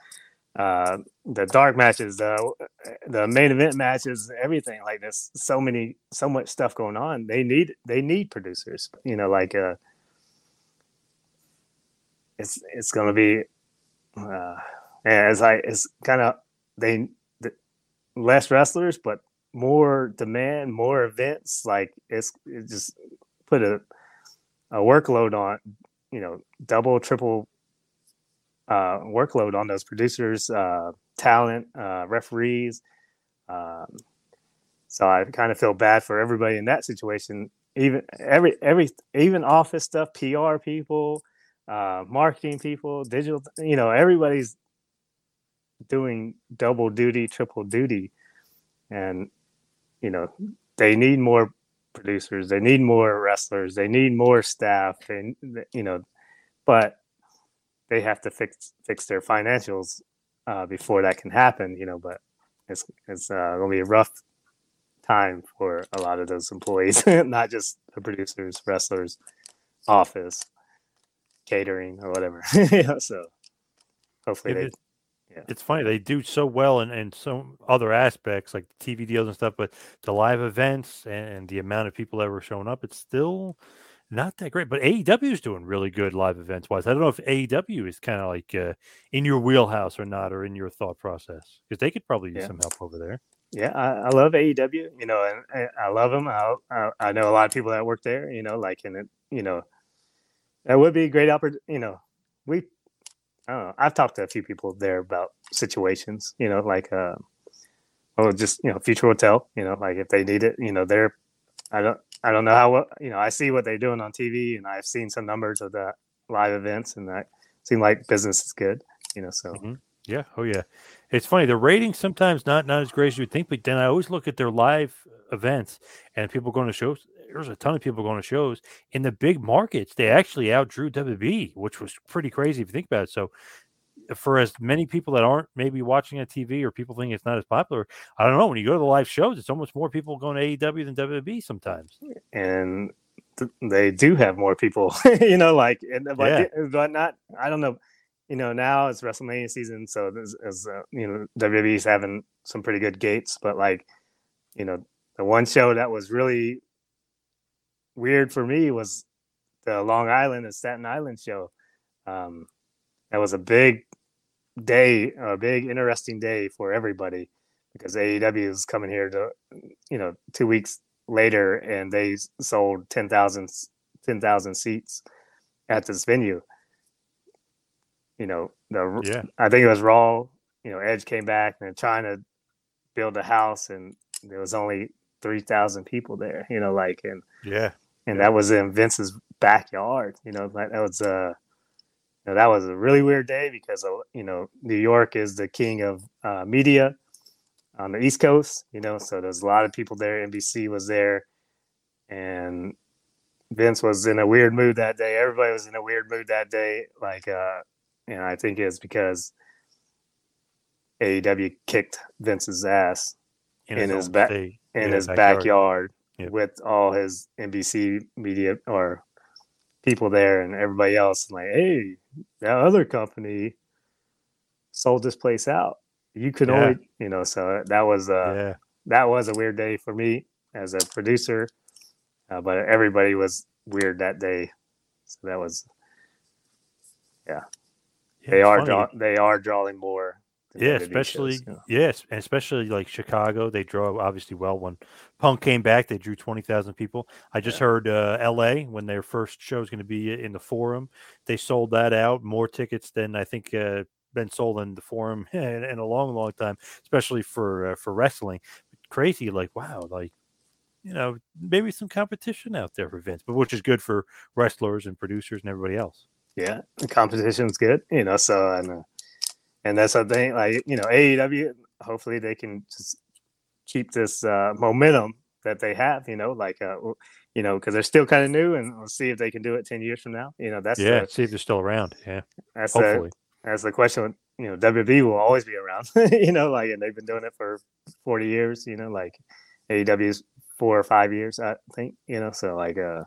uh, the dark matches, the the main event matches, everything. Like there's so many, so much stuff going on. They need they need producers. You know, like uh, it's it's gonna be uh, as I it's kind of they the, less wrestlers, but more demand, more events. Like it's it just put a a workload on, you know, double, triple uh, workload on those producers, uh, talent, uh, referees. Um, so I kind of feel bad for everybody in that situation. Even every every even office stuff, PR people, uh, marketing people, digital. You know, everybody's doing double duty, triple duty, and you know they need more producers they need more wrestlers they need more staff and you know but they have to fix fix their financials uh, before that can happen you know but it's it's uh, gonna be a rough time for a lot of those employees not just the producers wrestlers office catering or whatever. Yeah, so hopefully It they is- It's funny they do so well in, in some other aspects like TV deals and stuff, but the live events and the amount of people that were showing up, it's still not that great. But AEW is doing really good live events wise. I don't know if AEW is kind of like uh, in your wheelhouse or not, or in your thought process because they could probably use Yeah. some help over there. Yeah, I, I love AEW. You know, and I, I love them. I, I I know a lot of people that work there. You know, like and it. You know, that would be a great opportunity. You know, we. I don't know. I've talked to a few people there about situations. You know, like uh, oh, just you know, future hotel. You know, like if they need it. You know, they're. I don't. I don't know how. You know, I see what they're doing on TV, and I've seen some numbers of the live events, and that seem like business is good. You know, so Mhm. Yeah. Oh yeah. It's funny. The ratings sometimes not not as great as you would think, but then I always look at their live events and people going to shows. There's a ton of people going to shows in the big markets. They actually outdrew WB, which was pretty crazy if you think about it. So, for as many people that aren't maybe watching on TV or people think it's not as popular, I don't know. When you go to the live shows, it's almost more people going to AEW than WWE sometimes. and th- they do have more people, you know, like, but, Yeah. but not, I don't know, you know, now it's WrestleMania season, so there's, as uh, you know, WWE's having some pretty good gates, but like, you know, the one show that was really weird for me was the Long Island and Staten Island show. Um, that was a big day, a big interesting day for everybody because AEW is coming here to, you know, two weeks later and they sold 10,000 s- 10,000 seats at this venue. You know, the Yeah. I think it was Raw, you know, Edge came back and trying to build a house and there was only 3,000 people there, you know, like and Yeah. and that was in Vince's backyard, you know, like that was uh know, that was a really weird day because you know, New York is the king of uh, media on the East Coast, you know, so there's a lot of people there. NBC was there, and Vince was in a weird mood that day. Everybody was in a weird mood that day. Like, uh, and I think it's because AEW kicked Vince's ass In, In his own back- in Yeah, his backyard. Yep. with all his NBC media or people there and everybody else. and Like, hey, that other company sold this place out. You could Yeah. only, you know. So that was uh, yeah. that was a weird day for me as a producer, uh, but everybody was weird that day. So that was Yeah, they are draw, they are drawing more. Yeah, especially shows, know. yes, and especially like Chicago, they draw obviously well. When Punk came back, they drew twenty thousand people. I just heard uh, L.A. when their first show is going to be in the Forum, they sold that out more tickets than I think uh, been sold in the Forum in, in a long, long time, especially for uh, for wrestling. Crazy, like wow, like you know maybe some competition out there for Vince, but which is good for wrestlers and producers and everybody else. yeah, the competition's good, you know. So and uh, and that's the thing, like you know, AEW. Hopefully, they can just keep this uh, momentum that they have, you know, like uh, you know, because they're still kind of new, and we'll see if they can do it ten years from now. You know, that's yeah, the, see if they're still around. Yeah, that's the, that's the question. You know, WB will always be around. you know, like and they've been doing it for forty years. You know, like AEW's four or five years, I think. You know, so like uh,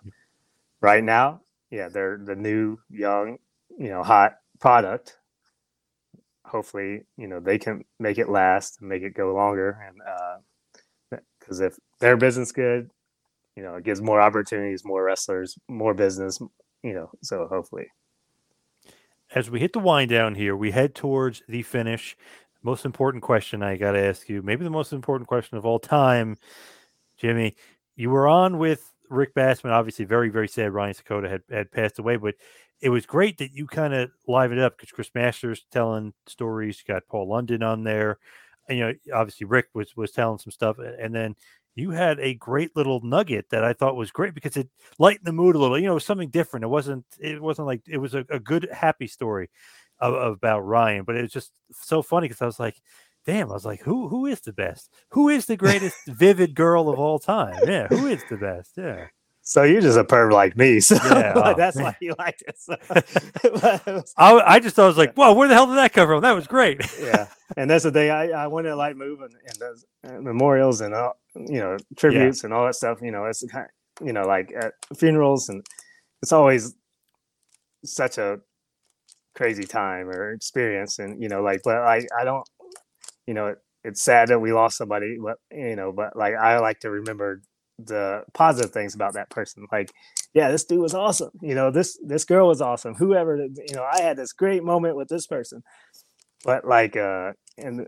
right now, yeah, they're the new, young, you know, hot product. Hopefully, you know they can make it last and make it go longer, and uh because if their business good, you know, it gives more opportunities, more wrestlers, more business. You know, so hopefully. as we hit the wind down here, we head towards the finish. Most important question I got to ask you, maybe the most important question of all time, Jimmy. You were on with Rick Bassman. Obviously, very very sad. Ryan Sakoda had had passed away, but it was great that you kind of livened it up because Chris Masters telling stories. You got Paul London on there, and you know obviously Rick was was telling some stuff, and then you had a great little nugget that I thought was great because it lightened the mood a little. You know, it was something different. It wasn't. It wasn't like it was a, a good, happy story of, about Ryan, but it was just so funny because I was like, "Damn!" I was like, "Who who is the best? Who is the greatest vivid girl of all time? Yeah, who is the best? Yeah, So you're just a perv like me. So Yeah, oh, that's why you liked it. So, was- I, I just thought I was like, "Whoa, where the hell did that come from? That was great." yeah, and that's the thing. I, I went to like move and, those uh, memorials and all, you know tributes and all that stuff. You know, it's kind you know like at funerals and it's always such a crazy time or experience. And you know, like, but I I don't, you know, it, it's sad that we lost somebody, but you know, but like I like to remember the positive things about that person. Like, yeah, this dude was awesome. You know, this this girl was awesome. Whoever, you know, I had this great moment with this person. But like, uh, and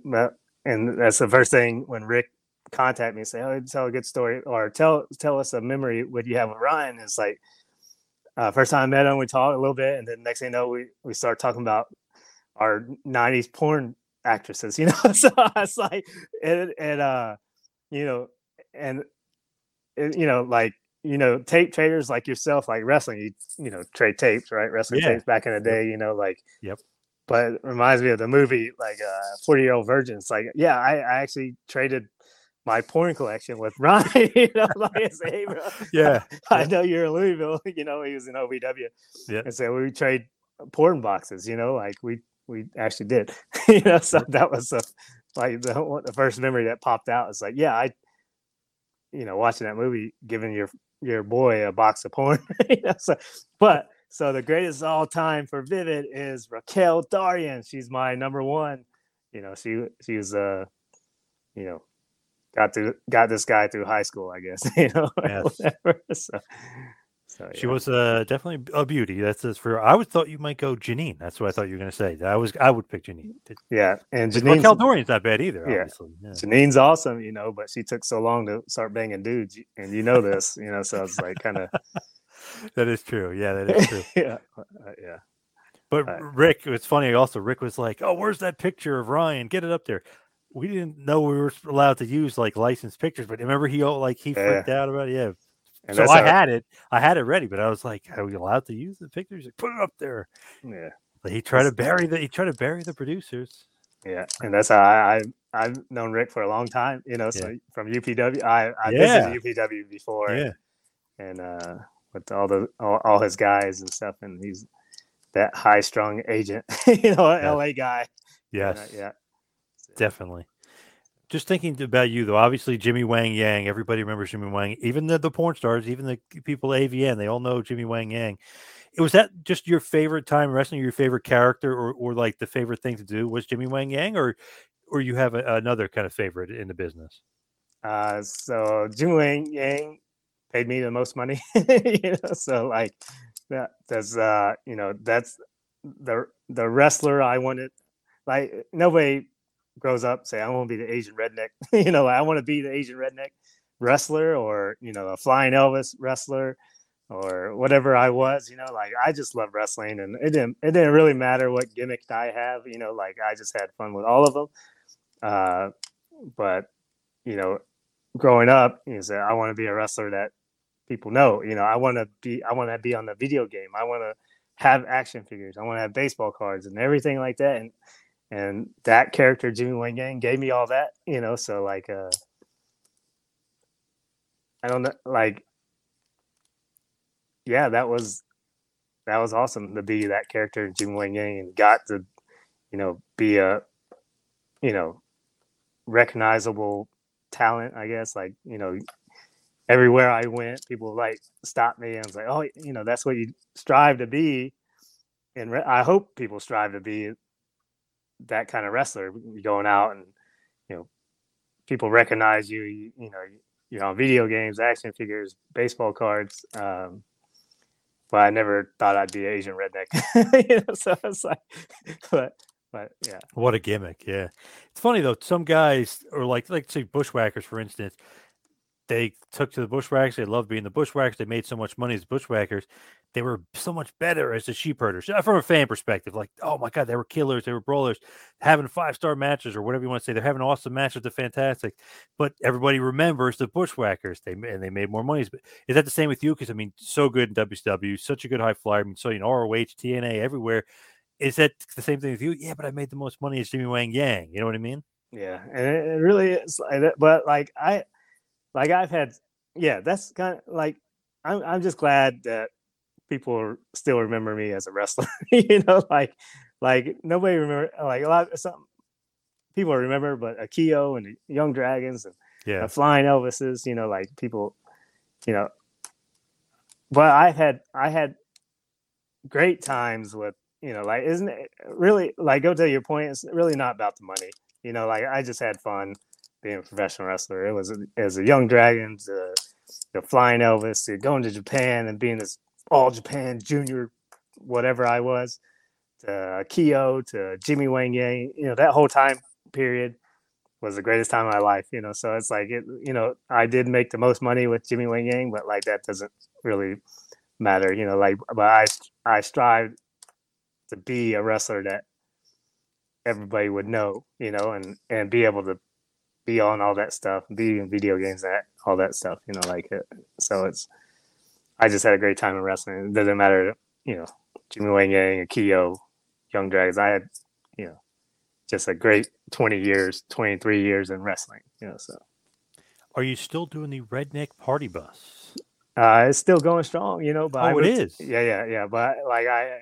and that's the first thing when Rick contact me and say, "Oh, tell a good story or tell tell us a memory what you have with Ryan." Is like uh, first time I met him, we talked a little bit, and then next thing you know, we we start talking about our '90s porn actresses. You know, so it's like and and uh, you know, and it, you know, like you know, tape traders like yourself, like wrestling, you you know, trade tapes, right? Wrestling Yeah. tapes back in the day, you know, like Yep. But it reminds me of the movie, like uh, Forty Year Old Virgin. It's like, yeah, I, I actually traded my porn collection with Ryan. you know, like I hey, bro, Yeah, I know you're in Louisville. You know, he was in OVW. Yeah. And so we trade porn boxes. You know, like we we actually did. you know, so that was a, like the the first memory that popped out. It's like, yeah, I, you know, watching that movie, giving your your boy a box of porn. you know, so, but so the greatest of all time for Vivid is Raquel Darrian. She's my number one. You know, she she was uh, you know, got to got this guy through high school, I guess. You know, Yes. whatever. So, so she was uh, definitely a beauty. That's just for. I would thought you might go Janine. That's what I thought you were going to say. I was. I would pick Janine. yeah, and Janine Janine's, Darrian's not bad either. Yeah. Obviously. Yeah. Janine's awesome, you know, but she took so long to start banging dudes, and you know this, you know, so it's like kind of That is true. Yeah, that is true. yeah, uh, yeah. But Right. Rick, it's funny. Also, Rick was like, "Oh, where's that picture of Ryan? Get it up there." We didn't know we were allowed to use like licensed pictures, but remember he like he freaked out about it. Yeah. And so I how- had it. I had it ready, but I was like, "Are we allowed to use the pictures?" Like, "Put it up there." yeah, But he tried to bury the. He tried to bury the producers. yeah, and that's how I, I I've known Rick for a long time, you know, so from UPW, I I Yeah. visited UPW before, Yeah. and uh, with all the all, all his guys and stuff, and he's that high strung agent, you know, Yeah. LA guy, uh, Yes. yeah, Definitely. Just thinking about you though, obviously Jimmy Wang Yang, everybody remembers Jimmy Wang, even the, the porn stars, even the people at AVN, they all know Jimmy Wang Yang. Was that just your favorite time wrestling, your favorite character, or, or like the favorite thing to do was Jimmy Wang Yang, or or you have a, another kind of favorite in the business? Uh, so Jimmy Wang Yang paid me the most money, you know. So like that, that's uh, you know, that's the the wrestler I wanted. Like nobody grows up say I want to be the Asian redneck. you know, I want to be the Asian redneck wrestler or you know a flying Elvis wrestler or whatever I was. You know, like I just love wrestling, and it didn't it didn't really matter what gimmick I have. You know, like I just had fun with all of them. Uh, but you know, growing up, you know, I want to be a wrestler that people know. You know, I want to be I want to be on the video game. I want to have action figures. I want to have baseball cards and everything like that. And and that character Jimmy Wang Yang gave me all that, you know. So like, uh, I don't know, like, yeah, that was that was awesome to be that character Jimmy Wang Yang and got to, you know, be a, you know, recognizable talent. I guess like you know, everywhere I went, people like stop me and was like, oh, you know, that's what you strive to be. And re- I hope people strive to be that kind of wrestler you going out and you know people recognize you you, you know you know video games action figures baseball cards um but i never thought i'd be asian redneck. You know so it's like but but yeah. What a gimmick yeah. It's funny though some guys or like like say bushwhackers for instance they took to the bushwhackers. They loved being the bushwhackers. They made so much money as bushwhackers. They were so much better as the sheep herders from a fan perspective. Like, oh my God, they were killers. They were brawlers, having five star matches or whatever you want to say. They're having awesome matches. They're fantastic. But everybody remembers the bushwhackers. They and they made more money. Is that the same with you? Because I mean, so good in WCW, such a good high flyer. I mean, so you know, ROH, TNA, everywhere. Is that the same thing with you? Yeah, but I made the most money as Jimmy Wang Yang. You know what I mean? Yeah, and it really is. But like I like I've had, yeah, that's kind of like I'm. I'm just glad that people still remember me as a wrestler. you know, like like nobody remember like a lot of some people remember, but Akio and Young Dragons and yeah, Flying Elvises. You know, like people, you know. But I had I had great times with you know like isn't it really like go to your point it's really not about the money you know like i just had fun being a professional wrestler. It was as a young dragon, to, to flying Elvis, to going to Japan and being this all Japan junior, whatever I was, to Akio, to Jimmy Wang Yang. You know, that whole time period was the greatest time of my life. You know, so it's like it. You know, I did make the most money with Jimmy Wang Yang, but like that doesn't really matter. You know, like but I I strive to be a wrestler that everybody would know. You know, and and be able to be on all that stuff, be in video games, that all that stuff, you know, like it. So it's, I just had a great time in wrestling. It doesn't matter, you know, Jimmy Wang Yang, Akio, Young Dragons. I had, you know, just a great 20 years, 23 years in wrestling, you know, so. Are you still doing the redneck party bus? Uh, it's still going strong, you know, but oh, I it is. Yeah, yeah, yeah. But like I,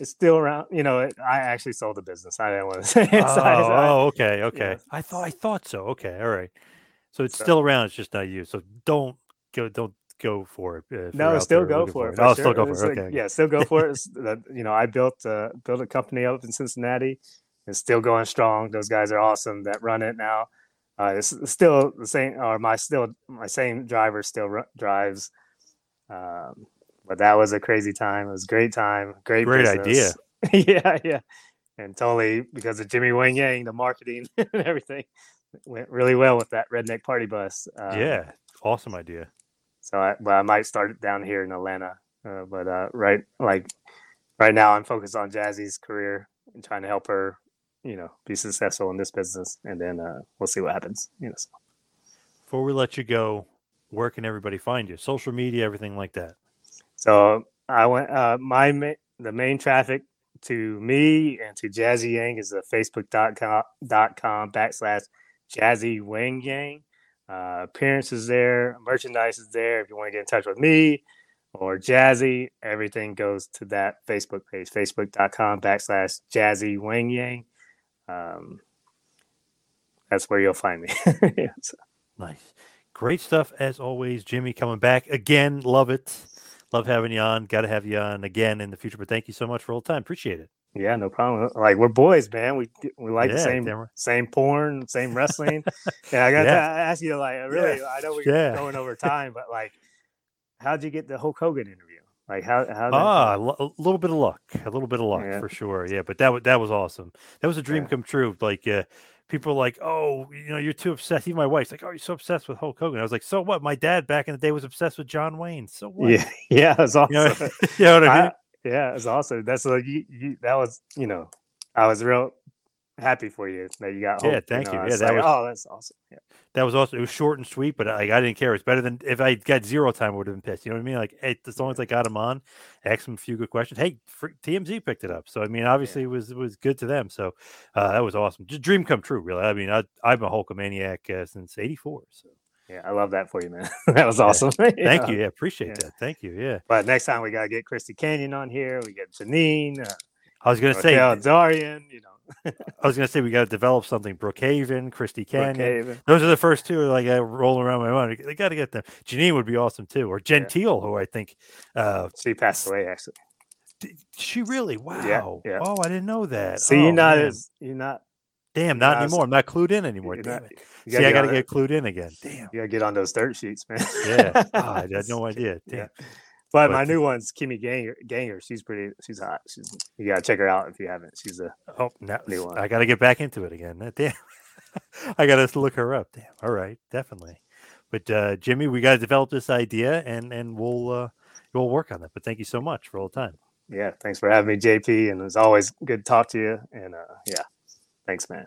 it's still around. You know, it, I actually sold the business. I didn't want to say it. Oh, I, oh okay, okay. Yeah. I thought I thought so. Okay, all right. So it's so, still around. It's just not you. So don't go. Don't go for it. Uh, no, still go for it. it. Oh, sure. still go for it. Okay. Like, yeah, still go for it. you know, I built uh, built a company up in Cincinnati. It's still going strong. Those guys are awesome that run it now. Uh, it's still the same, or my still my same driver still r- drives. Um, but that was a crazy time. It was a great time. Great, great idea. yeah, yeah. And totally because of Jimmy Wang Yang, the marketing and everything went really well with that redneck party bus. Um, yeah, awesome idea. So, I, but I might start it down here in Atlanta. Uh, but uh, right, like right now, I'm focused on Jazzy's career and trying to help her, you know, be successful in this business, and then uh, we'll see what happens. You know. So. Before we let you go, where can everybody find you? Social media, everything like that. So I went. Uh, my the main traffic to me and to Jazzy Yang is the facebook.com dot com backslash Jazzy Wang Yang. Uh, appearances there, merchandise is there. If you want to get in touch with me or Jazzy, everything goes to that Facebook page, facebook.com backslash Jazzy Wang Yang. Um, that's where you'll find me. yeah, so. Nice. Great stuff as always, Jimmy. Coming back again. Love it. Love having you on. Got to have you on again in the future. But thank you so much for all the time. Appreciate it. Yeah, no problem. Like we're boys, man. We we like the same right. same porn, same wrestling. yeah, I got Yeah. to ask you, like, really, I know we're Yeah. going over time, but like, how'd you get the Hulk Hogan interview? Like, how how? Ah, a a little bit of luck, a little bit of luck Yeah. for sure. Yeah, but that was that was awesome. That was a dream Yeah. come true. Like uh, people are like, oh, you know, you're too obsessed. Even my wife's like, oh, you're so obsessed with Hulk Hogan. I was like, so what? My dad back in the day was obsessed with John Wayne. So what? yeah, yeah, it's awesome. You know, you know what I mean? I- yeah, it's awesome. That's like you, you. That was, you know, I was real happy for you that you got. Yeah, thank know, you. Yeah, that like, was- oh, that's awesome. Yeah, that was awesome. It was short and sweet, but like I didn't care. It's better than if I got zero time. I would have been pissed. You know what I mean? Like hey, as long as I got him on, asked him a few good questions. Hey, fr- TMZ picked it up, so I mean, obviously it was it was good to them. So uh, that was awesome. Just dream come true, really. I mean, I, I'm a Hulkamaniac uh, since '84. So yeah, I love that for you, man. that was awesome. thank Yeah. you. Yeah, appreciate Yeah. that. Thank you. Yeah, But next time we gotta get Christy Canyon on here. We get Janine, uh, I was gonna say. Darrian. You know, I was gonna say we got to develop something. Brookhaven, Christy Canyon. Brookhaven. Those are the first two. Like I rolling around my mind. They got to get them. Janine would be awesome too, or Gentile, who I think. Uh, She passed away actually. she really? Wow. yeah. Oh, I didn't know that. See, oh, you're not man. as you're not. Damn, not as- anymore. I'm not clued in anymore. Damn not- it. you See, I got to get clued in again. Damn. You gotta get on those dirt sheets, man. Yeah. Ah, I had no idea. Damn. Yeah. But, my new one's Kimmy Granger. Granger. She's pretty. She's hot. She's. You gotta check her out if you haven't. She's a. Oh, now New one. I got to get back into it again. Damn. I got to look her up. Damn. All right, definitely. But uh, Jimmy, we got to develop this idea, and and we'll uh, we'll work on that. But thank you so much for all the time. Yeah. Thanks for having me, JP. And it's always good to talk to you. And uh, yeah, thanks, man.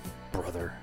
brother.